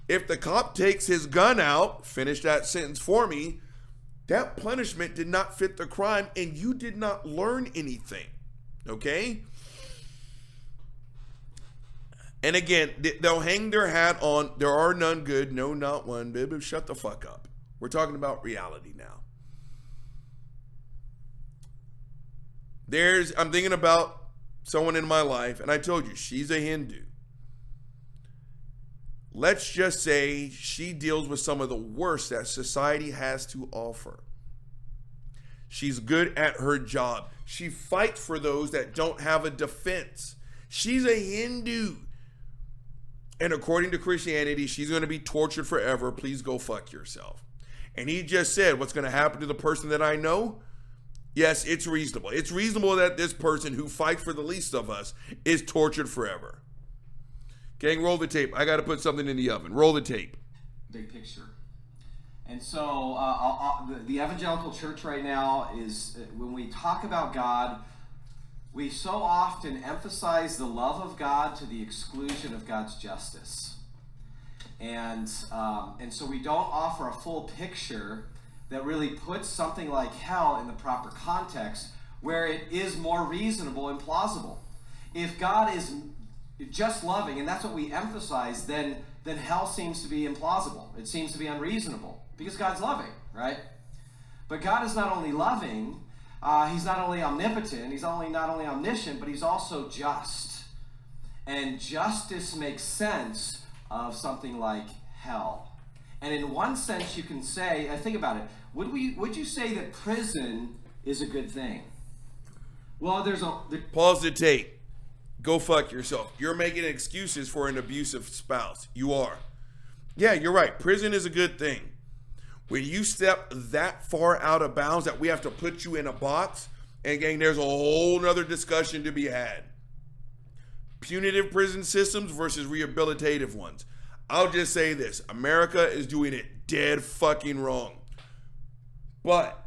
If the cop takes his gun out, finish that sentence for me, that punishment did not fit the crime and you did not learn anything. Okay? And again, they'll hang their hat on there are none good, no, not one. Baby, shut the fuck up. We're talking about reality now. There's, I'm thinking about someone in my life, and I told you she's a Hindu. Let's just say she deals with some of the worst that society has to offer. She's good at her job. She fights for those that don't have a defense. She's a Hindu. And according to Christianity, she's going to be tortured forever. Please go fuck yourself. And he just said, What's going to happen to the person that I know? Yes, it's reasonable. It's reasonable that this person who fights for the least of us is tortured forever. Gang, roll the tape. I got to put something in the oven. Roll the tape. big picture. And so, uh, the, the evangelical church right now is uh, when we talk about God, we so often emphasize the love of God to the exclusion of God's justice. And, um, and so we don't offer a full picture that really puts something like hell in the proper context where it is more reasonable and plausible. If God is just loving, and that's what we emphasize, then, then hell seems to be implausible. It seems to be unreasonable because God's loving, right? But God is not only loving, uh, He's not only omnipotent, He's only not only omniscient, but He's also just. And justice makes sense of something like hell. And in one sense, you can say, uh, think about it. Would we? Would you say that prison is a good thing? Well, there's a. The, Pause the tape. Go fuck yourself. You're making excuses for an abusive spouse. You are. Yeah, you're right. Prison is a good thing. When you step that far out of bounds that we have to put you in a box, and gang, there's a whole nother discussion to be had. Punitive prison systems versus rehabilitative ones. I'll just say this America is doing it dead fucking wrong. But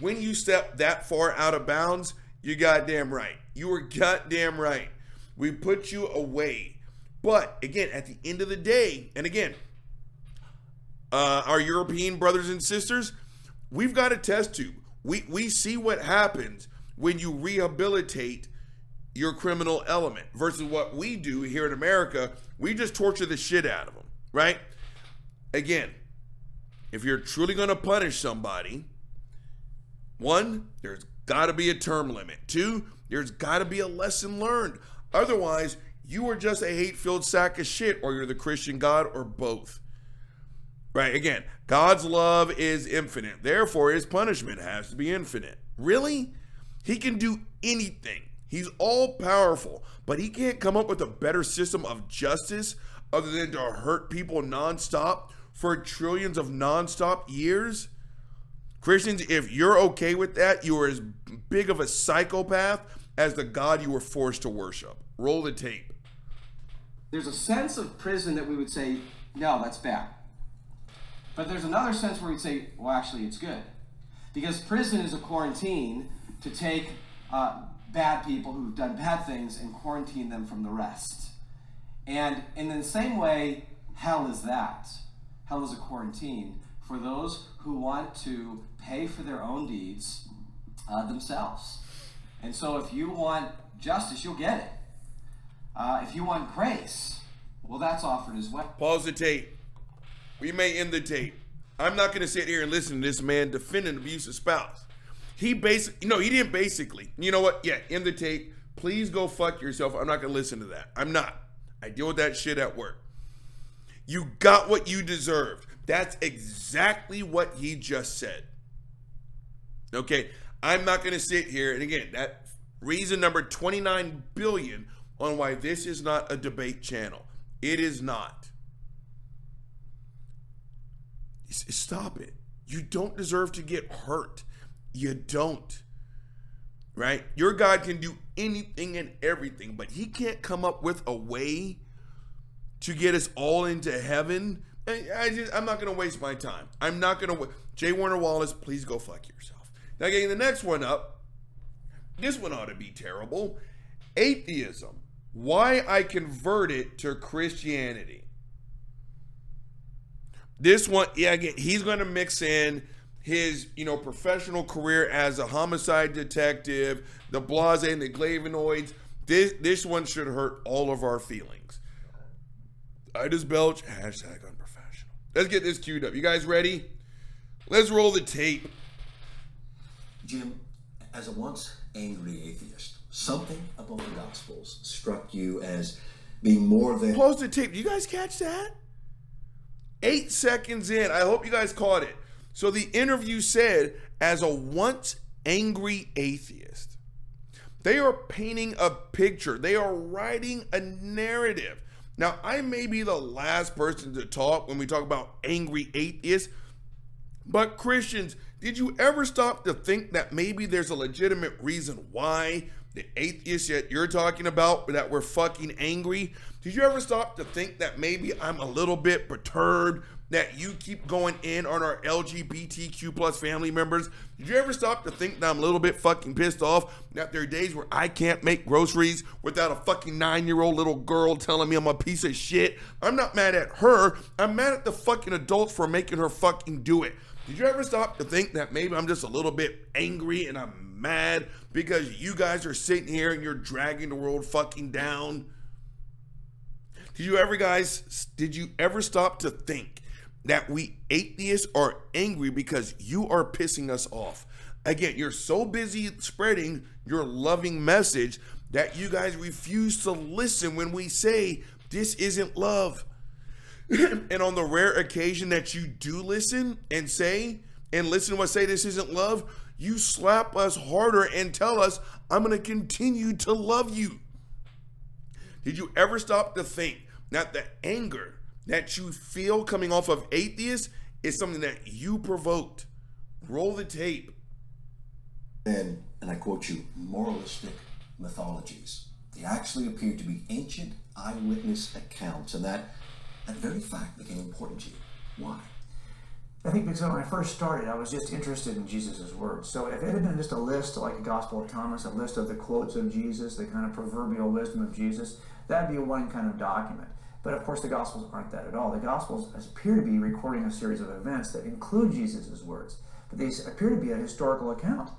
when you step that far out of bounds, you're goddamn right. You were goddamn right. We put you away. But again, at the end of the day, and again, uh, our European brothers and sisters, we've got a test tube. We we see what happens when you rehabilitate your criminal element versus what we do here in America. We just torture the shit out of them, right? Again, if you're truly going to punish somebody, one, there's got to be a term limit. Two, there's got to be a lesson learned. Otherwise, you are just a hate filled sack of shit, or you're the Christian God, or both. Right? Again, God's love is infinite. Therefore, his punishment has to be infinite. Really? He can do anything. He's all powerful, but he can't come up with a better system of justice other than to hurt people nonstop for trillions of nonstop years. Christians, if you're okay with that, you are as big of a psychopath as the God you were forced to worship. Roll the tape. there's a sense of prison that we would say, no, that's bad. But there's another sense where we'd say, well, actually, it's good. Because prison is a quarantine to take uh, bad people who've done bad things and quarantine them from the rest. And in the same way, hell is that. Hell is a quarantine for those who want to pay for their own deeds uh, themselves. And so if you want justice, you'll get it. Uh, if you want grace, well, that's offered as well. Pause the tape. We may end the tape. I'm not going to sit here and listen to this man defend an abusive spouse. He basically, no, he didn't basically. You know what? Yeah, end the tape. Please go fuck yourself. I'm not going to listen to that. I'm not. I deal with that shit at work. You got what you deserved. That's exactly what he just said. Okay, I'm not going to sit here and again, that reason number 29 billion on why this is not a debate channel. It is not. Stop it. You don't deserve to get hurt. You don't. Right? Your God can do anything and everything, but he can't come up with a way to get us all into heaven. I I'm not going to waste my time. I'm not going to. J. Warner Wallace, please go fuck yourself. Now, getting the next one up. This one ought to be terrible. Atheism. Why I converted to Christianity. This one, yeah, again, he's going to mix in his, you know, professional career as a homicide detective, the blase and the glavinoids. This this one should hurt all of our feelings. I just belch. Hashtag unprofessional. Let's get this queued up. You guys ready? Let's roll the tape. Jim, as a once angry atheist, something about the Gospels struck you as being more than. Pause the tape. Do You guys catch that? Eight seconds in. I hope you guys caught it. So the interview said, as a once angry atheist, they are painting a picture, they are writing a narrative. Now, I may be the last person to talk when we talk about angry atheists, but Christians, did you ever stop to think that maybe there's a legitimate reason why the atheists that you're talking about that were fucking angry? Did you ever stop to think that maybe I'm a little bit perturbed that you keep going in on our LGBTQ plus family members? Did you ever stop to think that I'm a little bit fucking pissed off that there are days where I can't make groceries without a fucking nine year old little girl telling me I'm a piece of shit? I'm not mad at her. I'm mad at the fucking adults for making her fucking do it. Did you ever stop to think that maybe I'm just a little bit angry and I'm mad because you guys are sitting here and you're dragging the world fucking down? Did you ever guys did you ever stop to think that we atheists are angry because you are pissing us off? Again, you're so busy spreading your loving message that you guys refuse to listen when we say this isn't love. [laughs] and on the rare occasion that you do listen and say and listen to us say this isn't love, you slap us harder and tell us I'm going to continue to love you. Did you ever stop to think that the anger that you feel coming off of atheists is something that you provoked? Roll the tape. And, and I quote you, moralistic mythologies. They actually appear to be ancient eyewitness accounts, and that, that very fact became important to you. Why? I think because when I first started, I was just interested in Jesus' words. So if it had been just a list like the Gospel of Thomas, a list of the quotes of Jesus, the kind of proverbial wisdom of Jesus, that'd be one kind of document. But of course, the Gospels aren't that at all. The Gospels appear to be recording a series of events that include Jesus' words, but they appear to be a historical account.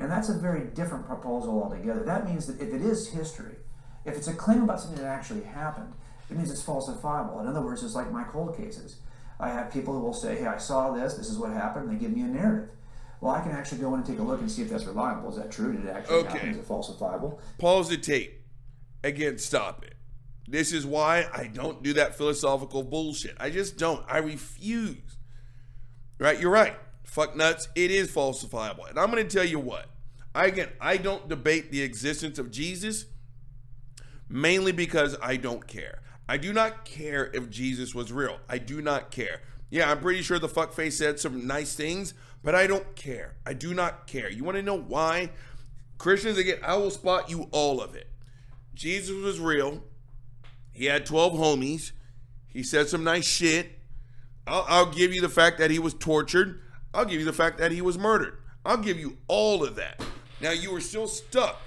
And that's a very different proposal altogether. That means that if it is history, if it's a claim about something that actually happened, it means it's falsifiable. In other words, it's like my cold cases. I have people who will say, hey, I saw this, this is what happened, and they give me a narrative. Well, I can actually go in and take a look and see if that's reliable. Is that true? Did it actually Okay. happen? Is it falsifiable? Pause the tape. Again, stop it. This is why I don't do that philosophical bullshit. I just don't. I refuse. Right? You're right. Fuck nuts. It is falsifiable. And I'm going to tell you what. I again, I don't debate the existence of Jesus mainly because I don't care. I do not care if Jesus was real. I do not care. Yeah, I'm pretty sure the fuckface said some nice things, but I don't care. I do not care. You want to know why? Christians, again, I will spot you all of it. Jesus was real. He had 12 homies. He said some nice shit. I'll, I'll give you the fact that he was tortured. I'll give you the fact that he was murdered. I'll give you all of that. Now, you are still stuck.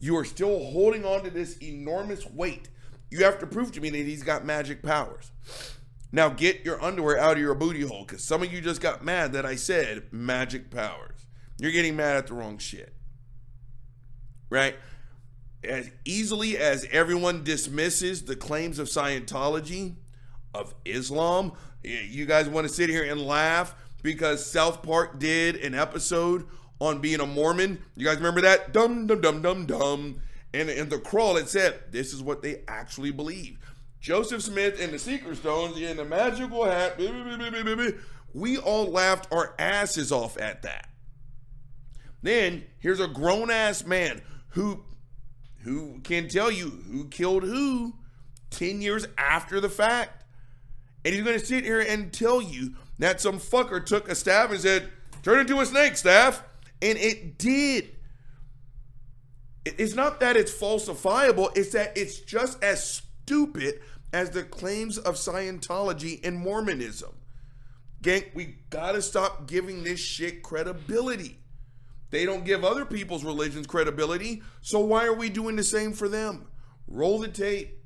You are still holding on to this enormous weight. You have to prove to me that he's got magic powers. Now get your underwear out of your booty hole because some of you just got mad that I said magic powers. You're getting mad at the wrong shit. Right? As easily as everyone dismisses the claims of Scientology, of Islam, you guys want to sit here and laugh because South Park did an episode on being a Mormon. You guys remember that? Dum, dum, dum, dum, dum. And in the crawl, it said, this is what they actually believe. Joseph Smith and the Secret Stones in the magical hat. We all laughed our asses off at that. Then here's a grown ass man who who can tell you who killed who 10 years after the fact. And he's going to sit here and tell you that some fucker took a staff and said, Turn into a snake, staff. And it did. It's not that it's falsifiable, it's that it's just as stupid as the claims of Scientology and Mormonism. Gang, we gotta stop giving this shit credibility. They don't give other people's religions credibility, so why are we doing the same for them? Roll the tape.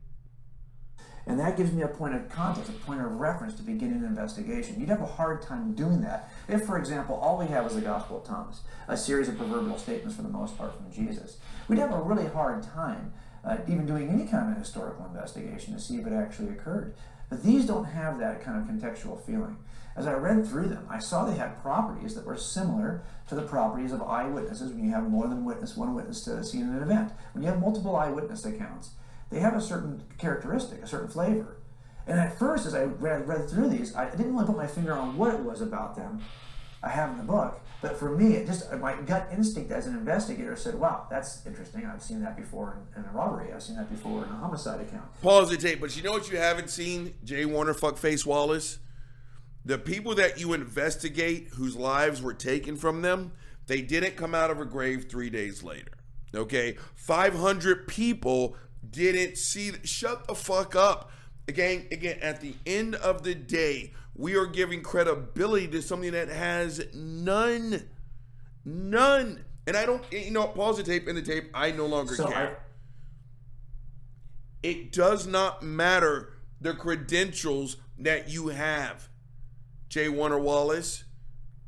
And that gives me a point of context, a point of reference to begin an investigation. You'd have a hard time doing that if, for example, all we have was the Gospel of Thomas, a series of proverbial statements for the most part from Jesus. We'd have a really hard time uh, even doing any kind of historical investigation to see if it actually occurred. But these don't have that kind of contextual feeling. As I read through them, I saw they had properties that were similar to the properties of eyewitnesses when you have more than witness, one witness to see an event. When you have multiple eyewitness accounts, they have a certain characteristic, a certain flavor. And at first, as I read, read through these, I didn't really put my finger on what it was about them. I have in the book. But for me, it just my gut instinct as an investigator said, "Wow, that's interesting. I've seen that before in, in a robbery. I've seen that before in a homicide account." Pause the tape. But you know what you haven't seen, J. Warner, fuckface Wallace. The people that you investigate, whose lives were taken from them, they didn't come out of a grave three days later. Okay, 500 people didn't see. Shut the fuck up. Again, again. At the end of the day, we are giving credibility to something that has none, none. And I don't, you know, pause the tape in the tape. I no longer So care. I- it does not matter the credentials that you have. J. Warner Wallace,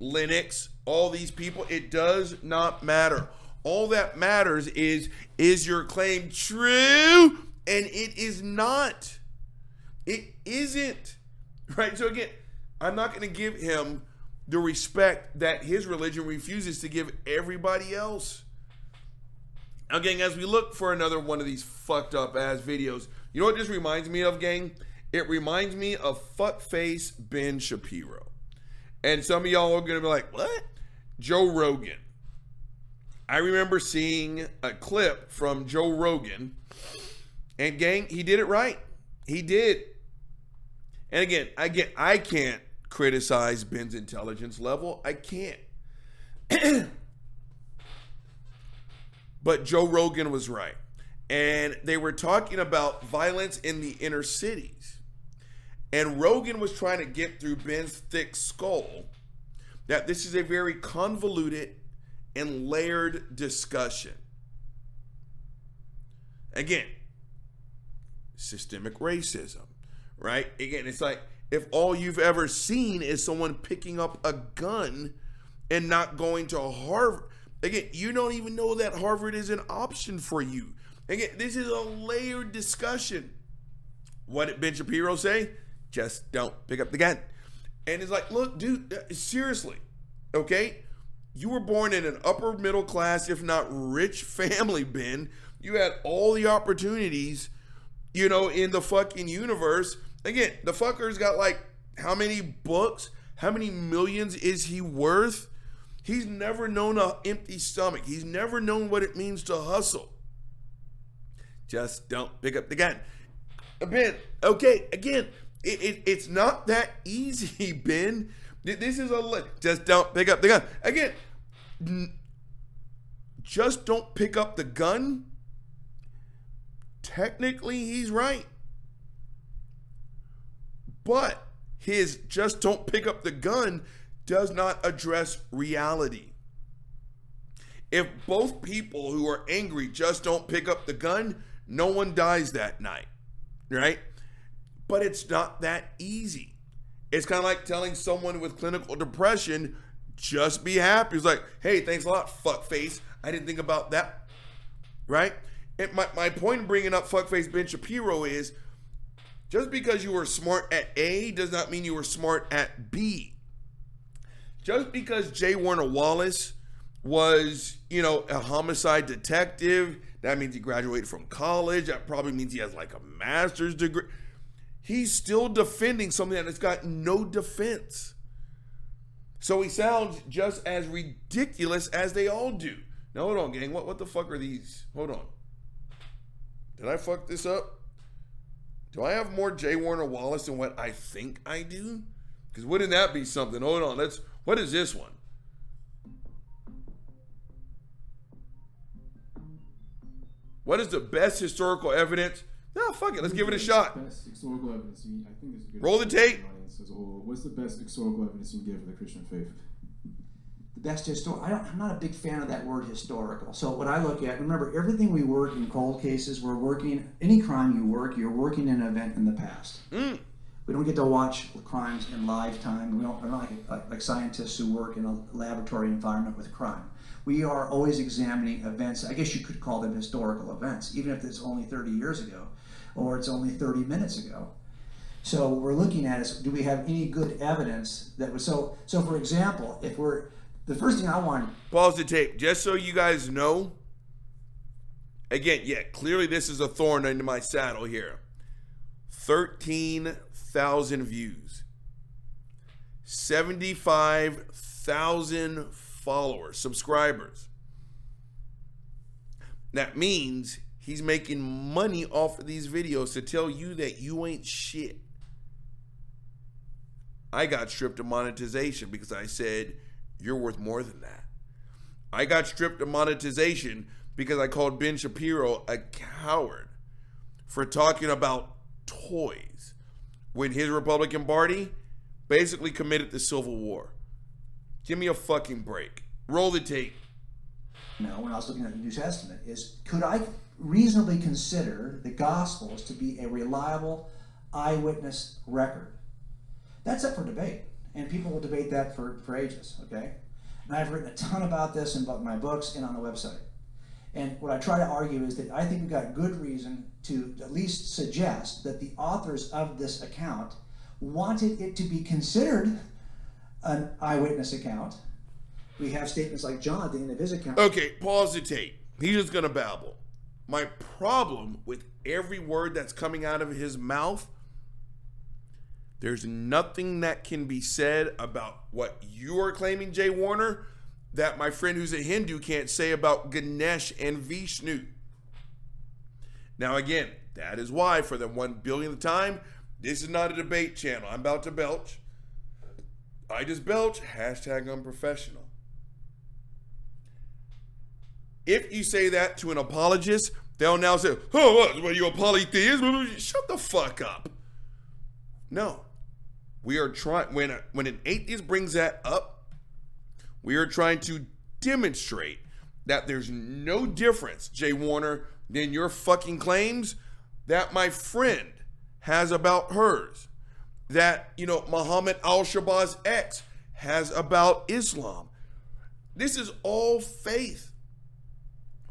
Lennox, all these people, it does not matter. All that matters is is your claim true? And it is not. It isn't. Right? So again, I'm not going to give him the respect that his religion refuses to give everybody else. Now, gang, as we look for another one of these fucked up ass videos, you know what this reminds me of, gang? It reminds me of fuckface Ben Shapiro. And some of y'all are gonna be like, what? Joe Rogan. I remember seeing a clip from Joe Rogan, and gang, he did it right. He did. And again, I get I can't criticize Ben's intelligence level. I can't. [clears throat] But Joe Rogan was right. And they were talking about violence in the inner cities. And Rogan was trying to get through Ben's thick skull that this is a very convoluted and layered discussion. Again, systemic racism, right? Again, it's like if all you've ever seen is someone picking up a gun and not going to Harvard. Again, you don't even know that Harvard is an option for you. Again, this is a layered discussion. What did Ben Shapiro say? Just don't pick up the gun. And it's like, look, dude, uh, seriously, okay? You were born in an upper middle class, if not rich family, Ben. You had all the opportunities, you know, in the fucking universe. Again, the fucker's got like how many books? How many millions is he worth? He's never known a empty stomach. He's never known what it means to hustle. Just don't pick up the gun. Ben, okay, again, it, it, it's not that easy, [laughs] Ben. This is a just don't pick up the gun. Again, n- just don't pick up the gun. Technically, he's right. But his just don't pick up the gun does not address reality. If both people who are angry just don't pick up the gun, no one dies that night, right? but it's not that easy. It's kind of like telling someone with clinical depression, just be happy. It's like, hey, thanks a lot, fuckface. I didn't think about that. Right? And my, my point in bringing up fuckface Ben Shapiro is just because you were smart at A does not mean you were smart at B. Just because J. Warner Wallace was, you know, a homicide detective, that means he graduated from college. That probably means he has like a master's degree. He's still defending something that has got no defense. So he sounds just as ridiculous as they all do. Now hold on, gang. What what the fuck are these? Hold on. Did I fuck this up? Do I have more J. Warner Wallace than what I think I do? Because wouldn't that be something? Hold on. Let's. What is this one? What is the best historical evidence? No, fuck it. Let's give it a shot. Best historical evidence. I think this is good. Roll the tape. audience As a. What's the best historical evidence you can give for the Christian faith? The best historical. I don't, I'm not a big fan of that word historical. So what I look at, remember, everything we work in cold cases, we're working any crime you work, you're working an event in the past. Mm. We don't get to watch crimes in live time. We don't. We're not like, like, like scientists who work in a laboratory environment with crime. We are always examining events. I guess you could call them historical events, even if it's only 30 years ago, or it's only 30 minutes ago. So what we're looking at is do we have any good evidence that was so so for example, if we're the first thing I want Pause the tape. Just so you guys know. Again, yeah, clearly this is a thorn into my saddle here. 13,000 views. 75,000 followers, subscribers. That means he's making money off of these videos to tell you that you ain't shit. I got stripped of monetization because I said you're worth more than that. I got stripped of monetization because I called Ben Shapiro a coward for talking about toys when his Republican Party basically committed the Civil War. Give me a fucking break. Roll the tape. Now, when I was looking at the New Testament is could I reasonably consider the Gospels to be a reliable eyewitness record? That's up for debate, and people will debate that for, for ages, okay? And I've written a ton about this in both my books and on the website. And what I try to argue is that I think we've got good reason to at least suggest that the authors of this account wanted it to be considered an eyewitness account. We have statements like John at the end of his account. Okay, pause the tape. He's just gonna babble. My problem with every word that's coming out of his mouth, there's nothing that can be said about what you are claiming, J. Warner, that my friend who's a Hindu can't say about Ganesh and Vishnu. Now, again, that is why, for the one billionth time, this is not a debate channel. I'm about to belch. I just belch. Hashtag unprofessional. If you say that to an apologist, they'll now say, "Oh, what? What are you a polytheist?" Shut the fuck up. No, we are trying. When when an atheist brings that up, we are trying to demonstrate that there's no difference, J. Warner, than your fucking claims that my friend has about hers. That you know Muhammad al-Shabaab's ex has about Islam. This is all faith.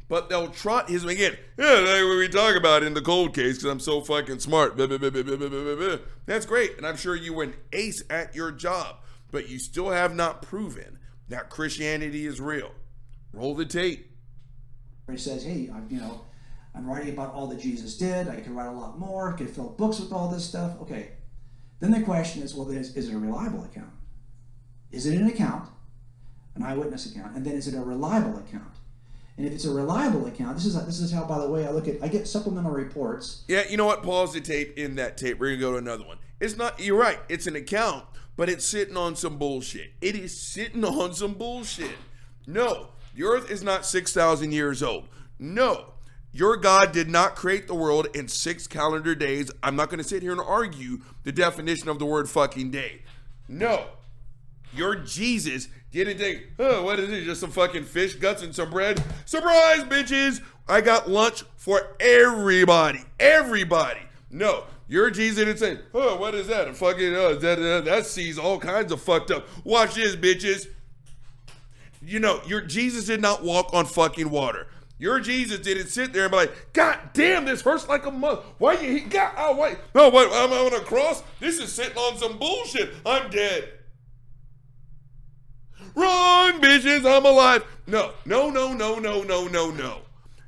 But they'll trot his again. Yeah, like what we talk about in the cold case because I'm so fucking smart. That's great, and I'm sure you were an ace at your job, but you still have not proven that Christianity is real. Roll the tape. He says, "Hey, I'm, you know, I'm writing about all that Jesus did. I could write a lot more. I could fill books with all this stuff." Okay. Then the question is, well, is, is it a reliable account? Is it an account, an eyewitness account, and then is it a reliable account? And if it's a reliable account, this is this is how, by the way, I look at. I get supplemental reports. Yeah, you know what? Pause the tape in that tape. We're gonna go to another one. It's not. You're right. It's an account, but it's sitting on some bullshit. It is sitting [laughs] on some bullshit. No, the Earth is not six thousand years old. No, your God did not create the world in six calendar days. I'm not gonna sit here and argue the definition of the word fucking day. No, your Jesus didn't think, oh, what is it? Just some fucking fish guts and some bread? Surprise, bitches! I got lunch for everybody. Everybody. No, your Jesus didn't say, oh, what is that? A fucking, uh, that, uh, that sees all kinds of fucked up. Watch this, bitches. You know, your Jesus did not walk on fucking water. Your Jesus didn't sit there and be like, God damn, this hurts like a mother. Why you, he got, oh, wait, no, what, I'm on a cross? This is sitting on some bullshit. I'm dead. Wrong, bitches, I'm alive. No, no, no, no, no, no, no, no.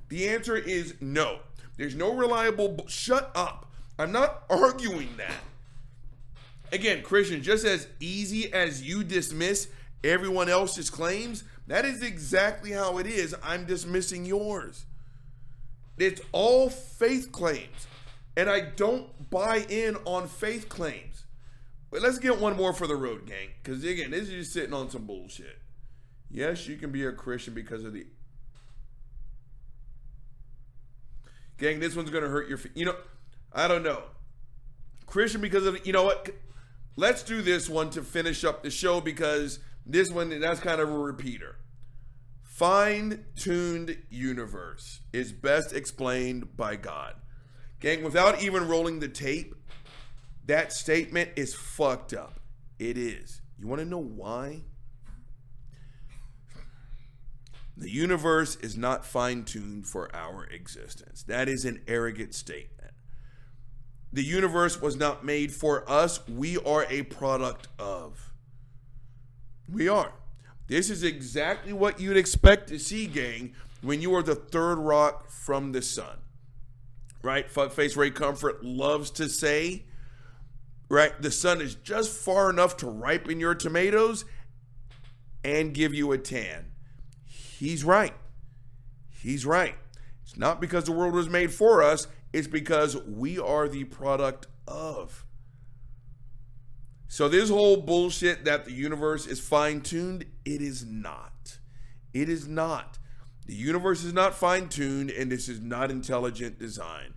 The answer is no. There's no reliable, shut up. I'm not arguing that. Again, Christian, just as easy as you dismiss everyone else's claims, that is exactly how it is. I'm dismissing yours. It's all faith claims. And I don't buy in on faith claims. But let's get one more for the road, gang. Because again, this is just sitting on some bullshit. Yes, you can be a Christian because of the. Gang, this one's gonna hurt your. You know, I don't know. Christian because of you know what? Let's do this one to finish up the show because this one that's kind of a repeater. Fine-tuned universe is best explained by God. Gang, without even rolling the tape, that statement is fucked up. It is. You want to know why? The universe is not fine tuned for our existence. That is an arrogant statement. The universe was not made for us. We are a product of. We are. This is exactly what you'd expect to see, gang, when you are the third rock from the sun. Right? Fuckface Ray Comfort loves to say, right? The sun is just far enough to ripen your tomatoes and give you a tan. He's right. He's right. It's not because the world was made for us, it's because we are the product of. So, this whole bullshit that the universe is fine tuned, it is not. It is not. The universe is not fine tuned, and this is not intelligent design.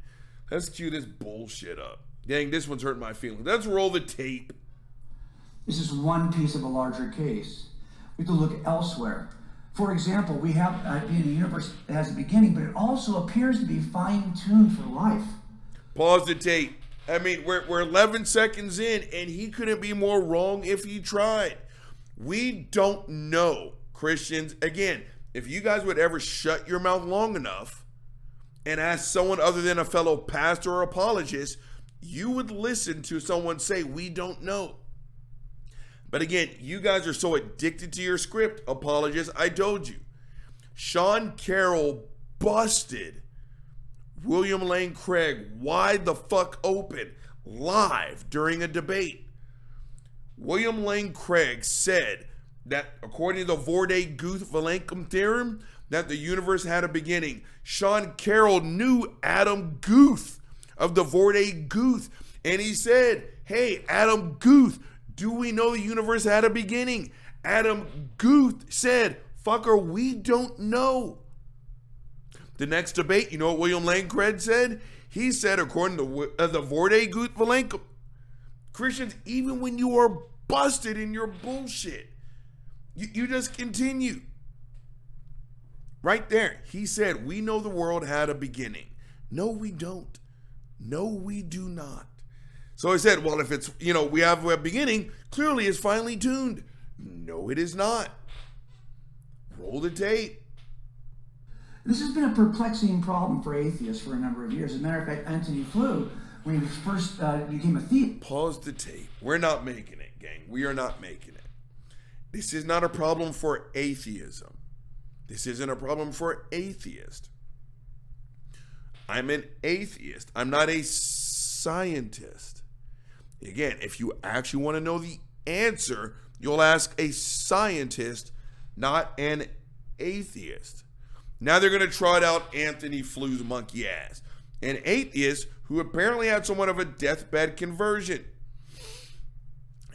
Let's cue this bullshit up. Dang, this one's hurting my feelings. Let's roll the tape. This is one piece of a larger case. We can look elsewhere. For example, we have uh, in the universe that has a beginning, but it also appears to be fine tuned for life. Pause the tape. I mean, we're, we're 11 seconds in, and he couldn't be more wrong if he tried. We don't know, Christians. Again, if you guys would ever shut your mouth long enough and ask someone other than a fellow pastor or apologist, you would listen to someone say, We don't know. But again, you guys are so addicted to your script, Apologies, I told you. Sean Carroll busted William Lane Craig wide the fuck open live during a debate. William Lane Craig said that according to the Borde Guth Vilenkin theorem, that the universe had a beginning. Sean Carroll knew Alan Guth of the Borde Guth, and he said, Hey, Alan Guth, do we know the universe had a beginning? Alan Guth said, Fucker, we don't know. The next debate, you know what William Craig said? He said, according to uh, the Borde Guth Vilenkin, Christians, even when you are busted in your bullshit, you, you just continue. Right there, he said, We know the world had a beginning. No, we don't. No, we do not. So I said, Well, if it's, you know, we have a beginning, clearly it's finely tuned. No, it is not. Roll the tape. This has been a perplexing problem for atheists for a number of years. As a matter of fact, Antony Flew, when he first uh, became a theist, Pause the tape. We're not making it, gang. We are not making it. This is not a problem for atheism. This isn't a problem for atheist. I'm an atheist. I'm not a scientist. Again, if you actually want to know the answer, you'll ask a scientist, not an atheist. Now they're going to trot out Antony Flew's monkey ass, an atheist who apparently had somewhat of a deathbed conversion.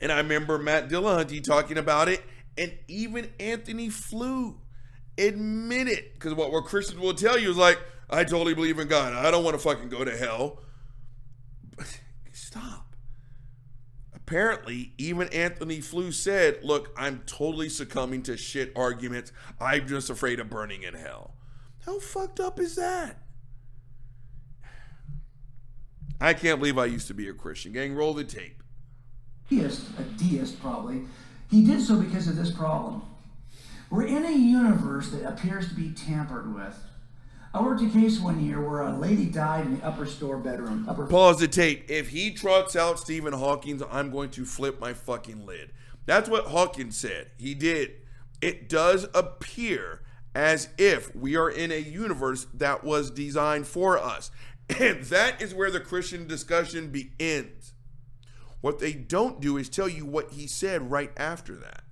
And I remember Matt Dillahunty talking about it, and even Antony Flew admitted, because what, what Christians will tell you is like, I totally believe in God. I don't want to fucking go to hell. Stop. Apparently, even Antony Flew said, Look, I'm totally succumbing to shit arguments. I'm just afraid of burning in hell. How fucked up is that? I can't believe I used to be a Christian. Gang, roll the tape. Deist, a deist probably. He did so because of this problem. We're in a universe that appears to be tampered with. I worked a case one year where a lady died in the upper store bedroom. Upper Pause the tape. If he trucks out Stephen Hawking, I'm going to flip my fucking lid. That's what Hawking said. He did. It does appear as if we are in a universe that was designed for us. [laughs] And that is where the Christian discussion begins. What they don't do is tell you what he said right after that.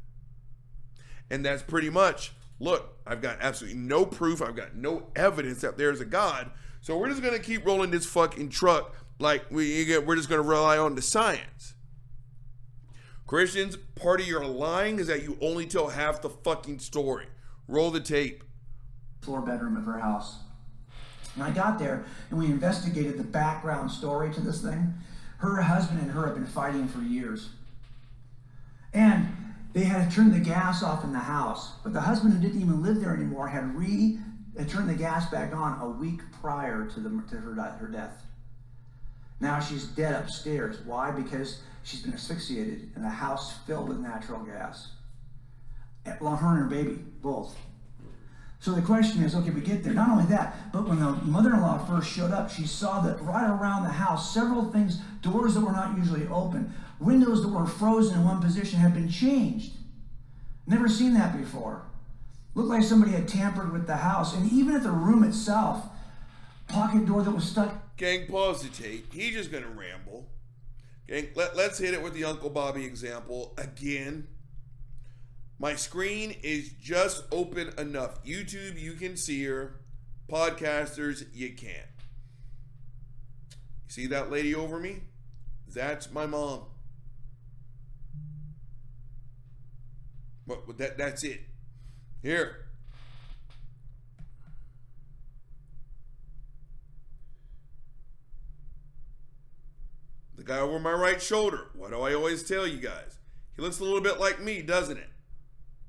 And that's pretty much look, I've got absolutely no proof, I've got no evidence that there's a God. So we're just going to keep rolling this fucking truck like we, we're just going to rely on the science. Christians, part of your lying is that you only tell half the fucking story. Roll the tape. floor bedroom of her house. And I got there and we investigated the background story to this thing. Her husband and her have been fighting for years. And they had turned the gas off in the house, but the husband who didn't even live there anymore had re had turned the gas back on a week prior to the to her her death. Now she's dead upstairs. Why? Because she's been asphyxiated in a house filled with natural gas. Well, her and her baby both. So the question is, okay, we get there. Not only that, but when the mother-in-law first showed up, she saw that right around the house, several things, doors that were not usually open, windows that were frozen in one position had been changed. Never seen that before. Looked like somebody had tampered with the house, and even at the room itself, pocket door that was stuck. Gang, pause the tape. He's just gonna ramble. Gang, let, let's hit it with the Uncle Bobby example again. My screen is just open enough. YouTube, you can see her. Podcasters, you can't. See that lady over me? That's my mom. But, that that's it. Here. The guy over my right shoulder. What do I always tell you guys? He looks a little bit like me, doesn't it?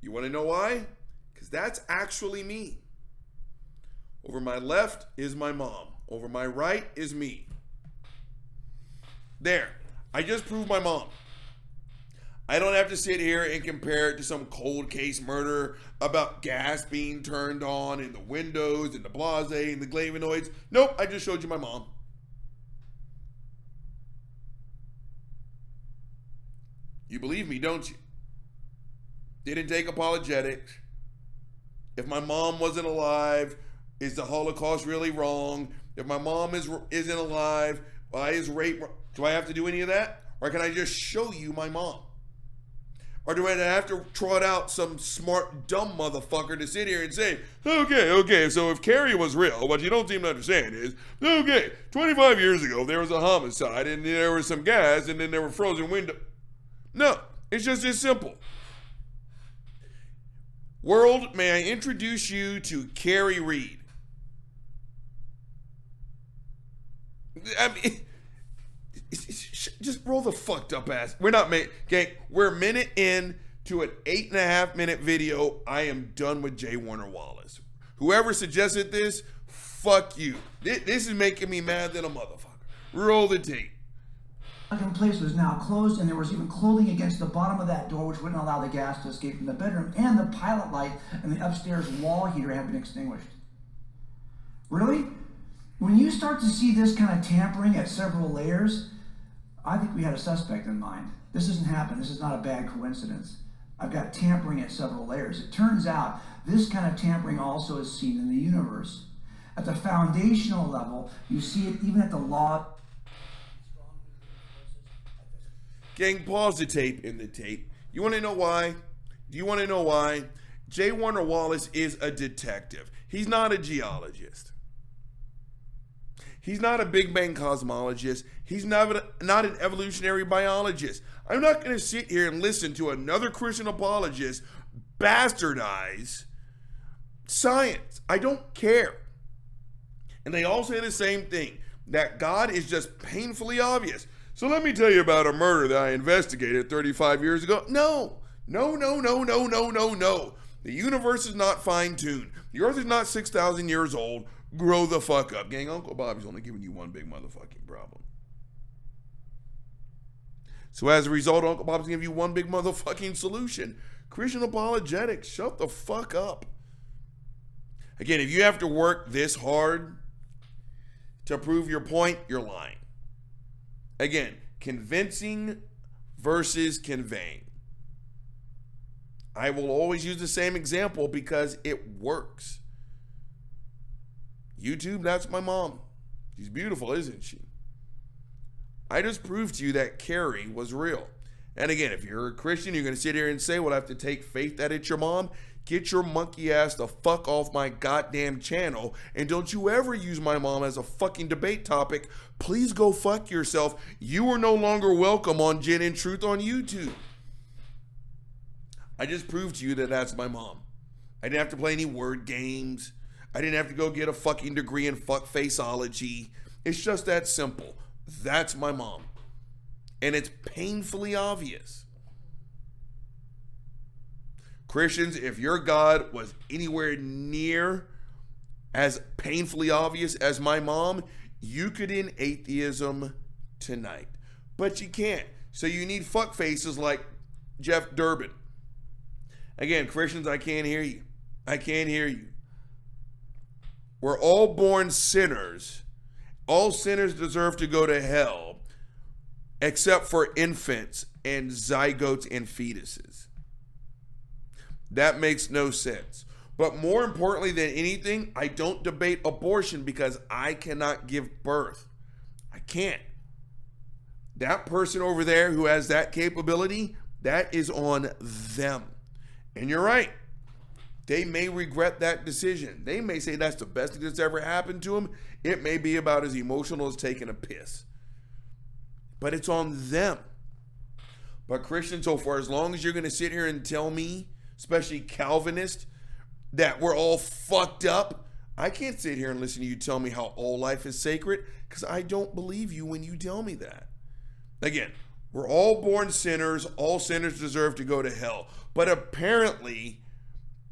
You want to know why? Because that's actually me. Over my left is my mom. Over my right is me. There. I just proved my mom. I don't have to sit here and compare it to some cold case murder about gas being turned on in the windows and the blase and the glavinoids. Nope, I just showed you my mom. You believe me, don't you? Didn't take apologetics. If my mom wasn't alive, is the Holocaust really wrong? If my mom is isn't alive, why is rape? Do I have to do any of that, or can I just show you my mom? Or do I have to trot out some smart, dumb motherfucker to sit here and say, okay, okay, so if Carrie was real, what you don't seem to understand is, okay, 25 years ago there was a homicide and there were some guys and then there were frozen windows. No, it's just as simple. World, may I introduce you to Carrie Reed? I mean, just roll the fucked up ass. We're not made, gang. We're a minute in to an eight and a half minute video. I am done with J. Warner Wallace. Whoever suggested this, fuck you. This is making me mad than a motherfucker. Roll the tape. Second place was now closed, and there was even clothing against the bottom of that door, which wouldn't allow the gas to escape from the bedroom, and the pilot light and the upstairs wall heater had been extinguished. Really? When you start to see this kind of tampering at several layers, I think we had a suspect in mind. This doesn't happen. This is not a bad coincidence. I've got tampering at several layers. It turns out this kind of tampering also is seen in the universe. At the foundational level, you see it even at the law. Gang, pause the tape in the tape. You want to know why? Do you want to know why? J. Warner Wallace is a detective. He's not a geologist. He's not a Big Bang cosmologist. He's not, not an evolutionary biologist. I'm not going to sit here and listen to another Christian apologist bastardize science. I don't care. And they all say the same thing that God is just painfully obvious. So let me tell you about a murder that I investigated 35 years ago. No, no, no, no, no, no, no, no. The universe is not fine tuned. The earth is not 6,000 years old grow the fuck up. Gang, Uncle Bobby's only giving you one big motherfucking problem. So as a result, Uncle Bob's give you one big motherfucking solution. Christian apologetics, shut the fuck up. Again, if you have to work this hard to prove your point, you're lying. Again, convincing versus conveying. I will always use the same example because it works. YouTube, that's my mom. She's beautiful, isn't she? I just proved to you that Carrie was real. And again, if you're a Christian, you're going to sit here and say, well, I have to take faith that it's your mom. Get your monkey ass the fuck off my goddamn channel. And don't you ever use my mom as a fucking debate topic. Please go fuck yourself. You are no longer welcome on Gin and Truth on YouTube. I just proved to you that that's my mom. I didn't have to play any word games. I didn't have to go get a fucking degree in fuck faceology. It's just that simple. That's my mom. And it's painfully obvious. Christians, if your God was anywhere near as painfully obvious as my mom, you could end atheism tonight. But you can't. So you need fuck faces like Jeff Durbin. Again, Christians, I can't hear you. I can't hear you. We're all born sinners. All sinners deserve to go to hell, except for infants and zygotes and fetuses. That makes no sense. But more importantly than anything, I don't debate abortion because I cannot give birth. I can't. That person over there who has that capability, that is on them. And you're right. They may regret that decision. They may say that's the best thing that's ever happened to them. It may be about as emotional as taking a piss. But it's on them. But Christian, so far as long as you're going to sit here and tell me, especially Calvinist, that we're all fucked up, I can't sit here and listen to you tell me how all life is sacred because I don't believe you when you tell me that. Again, we're all born sinners. All sinners deserve to go to hell. But apparently,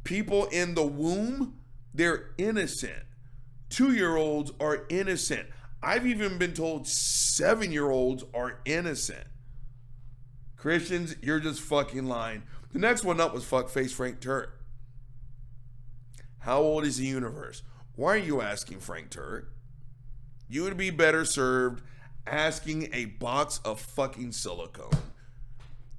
people in the womb, they're innocent. Two year olds are innocent. I've even been told seven year olds are innocent. Christians, you're just fucking lying. The next one up was fuckface Frank Turek. How old is the universe? Why are you asking Frank Turek? You would be better served asking a box of fucking silicone.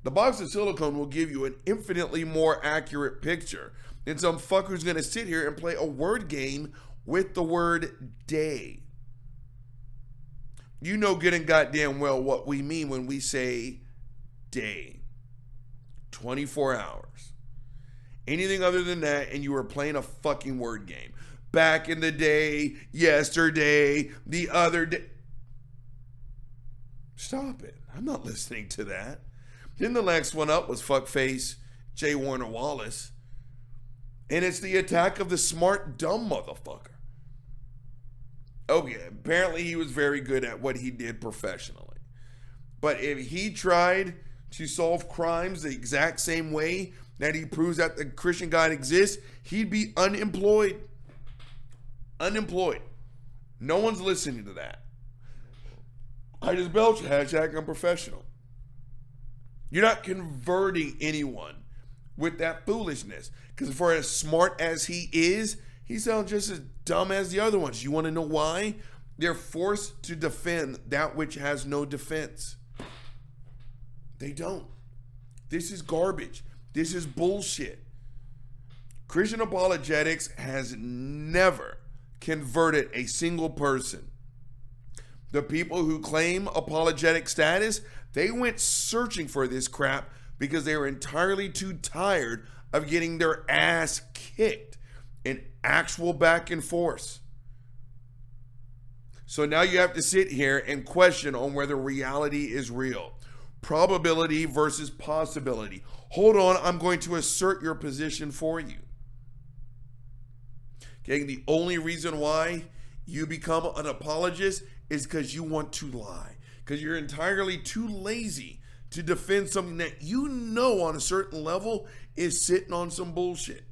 The box of silicone will give you an infinitely more accurate picture than some fucker's gonna sit here and play a word game with the word day. You know good and goddamn well what we mean when we say day 24 hours. Anything other than that, and you are playing a fucking word game. Back in the day, yesterday, the other day. Stop it. I'm not listening to that. Then the next one up was fuckface J. Warner Wallace. And it's the attack of the smart, dumb motherfucker. Oh, okay, apparently he was very good at what he did professionally. But if he tried to solve crimes the exact same way that he proves that the Christian God exists, he'd be unemployed. Unemployed. No one's listening to that. I just belch hashtag unprofessional. You're not converting anyone with that foolishness. Because for as smart as he is, he sounds just as dumb as the other ones. You want to know why? They're forced to defend that which has no defense. They don't. This is garbage. This is bullshit. Christian apologetics has never converted a single person. The people who claim apologetic status, they went searching for this crap because they were entirely too tired of getting their ass kicked in actual back and forth. So now you have to sit here and question on whether reality is real. Probability versus possibility. Hold on, I'm going to assert your position for you. Okay, the only reason why you become an apologist is because you want to lie, because you're entirely too lazy to defend something that you know on a certain level is sitting on some bullshit.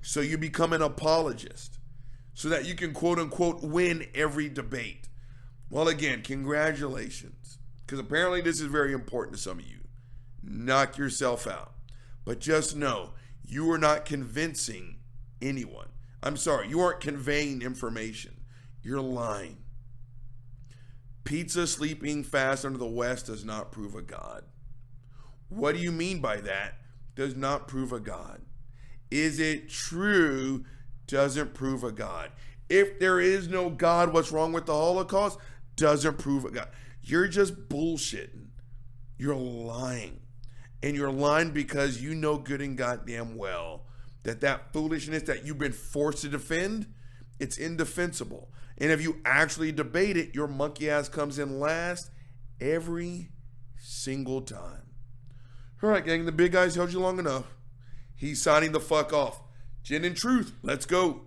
So you become an apologist so that you can quote unquote win every debate. Well, again, congratulations. because apparently this is very important to some of you. Knock yourself out. But just know you are not convincing anyone. I'm sorry, you aren't conveying information. You're lying. Pizza sleeping fast under the West does not prove a God. What do you mean by that? Does not prove a God. Is it true? Doesn't prove a God. If there is no God, what's wrong with the Holocaust? Doesn't prove a God. You're just bullshitting. You're lying. And you're lying because you know good and goddamn well that that foolishness that you've been forced to defend, it's indefensible. And if you actually debate it, your monkey ass comes in last every single time. All right, gang, the big guy's held you long enough. He's signing the fuck off. Gin and truth, let's go.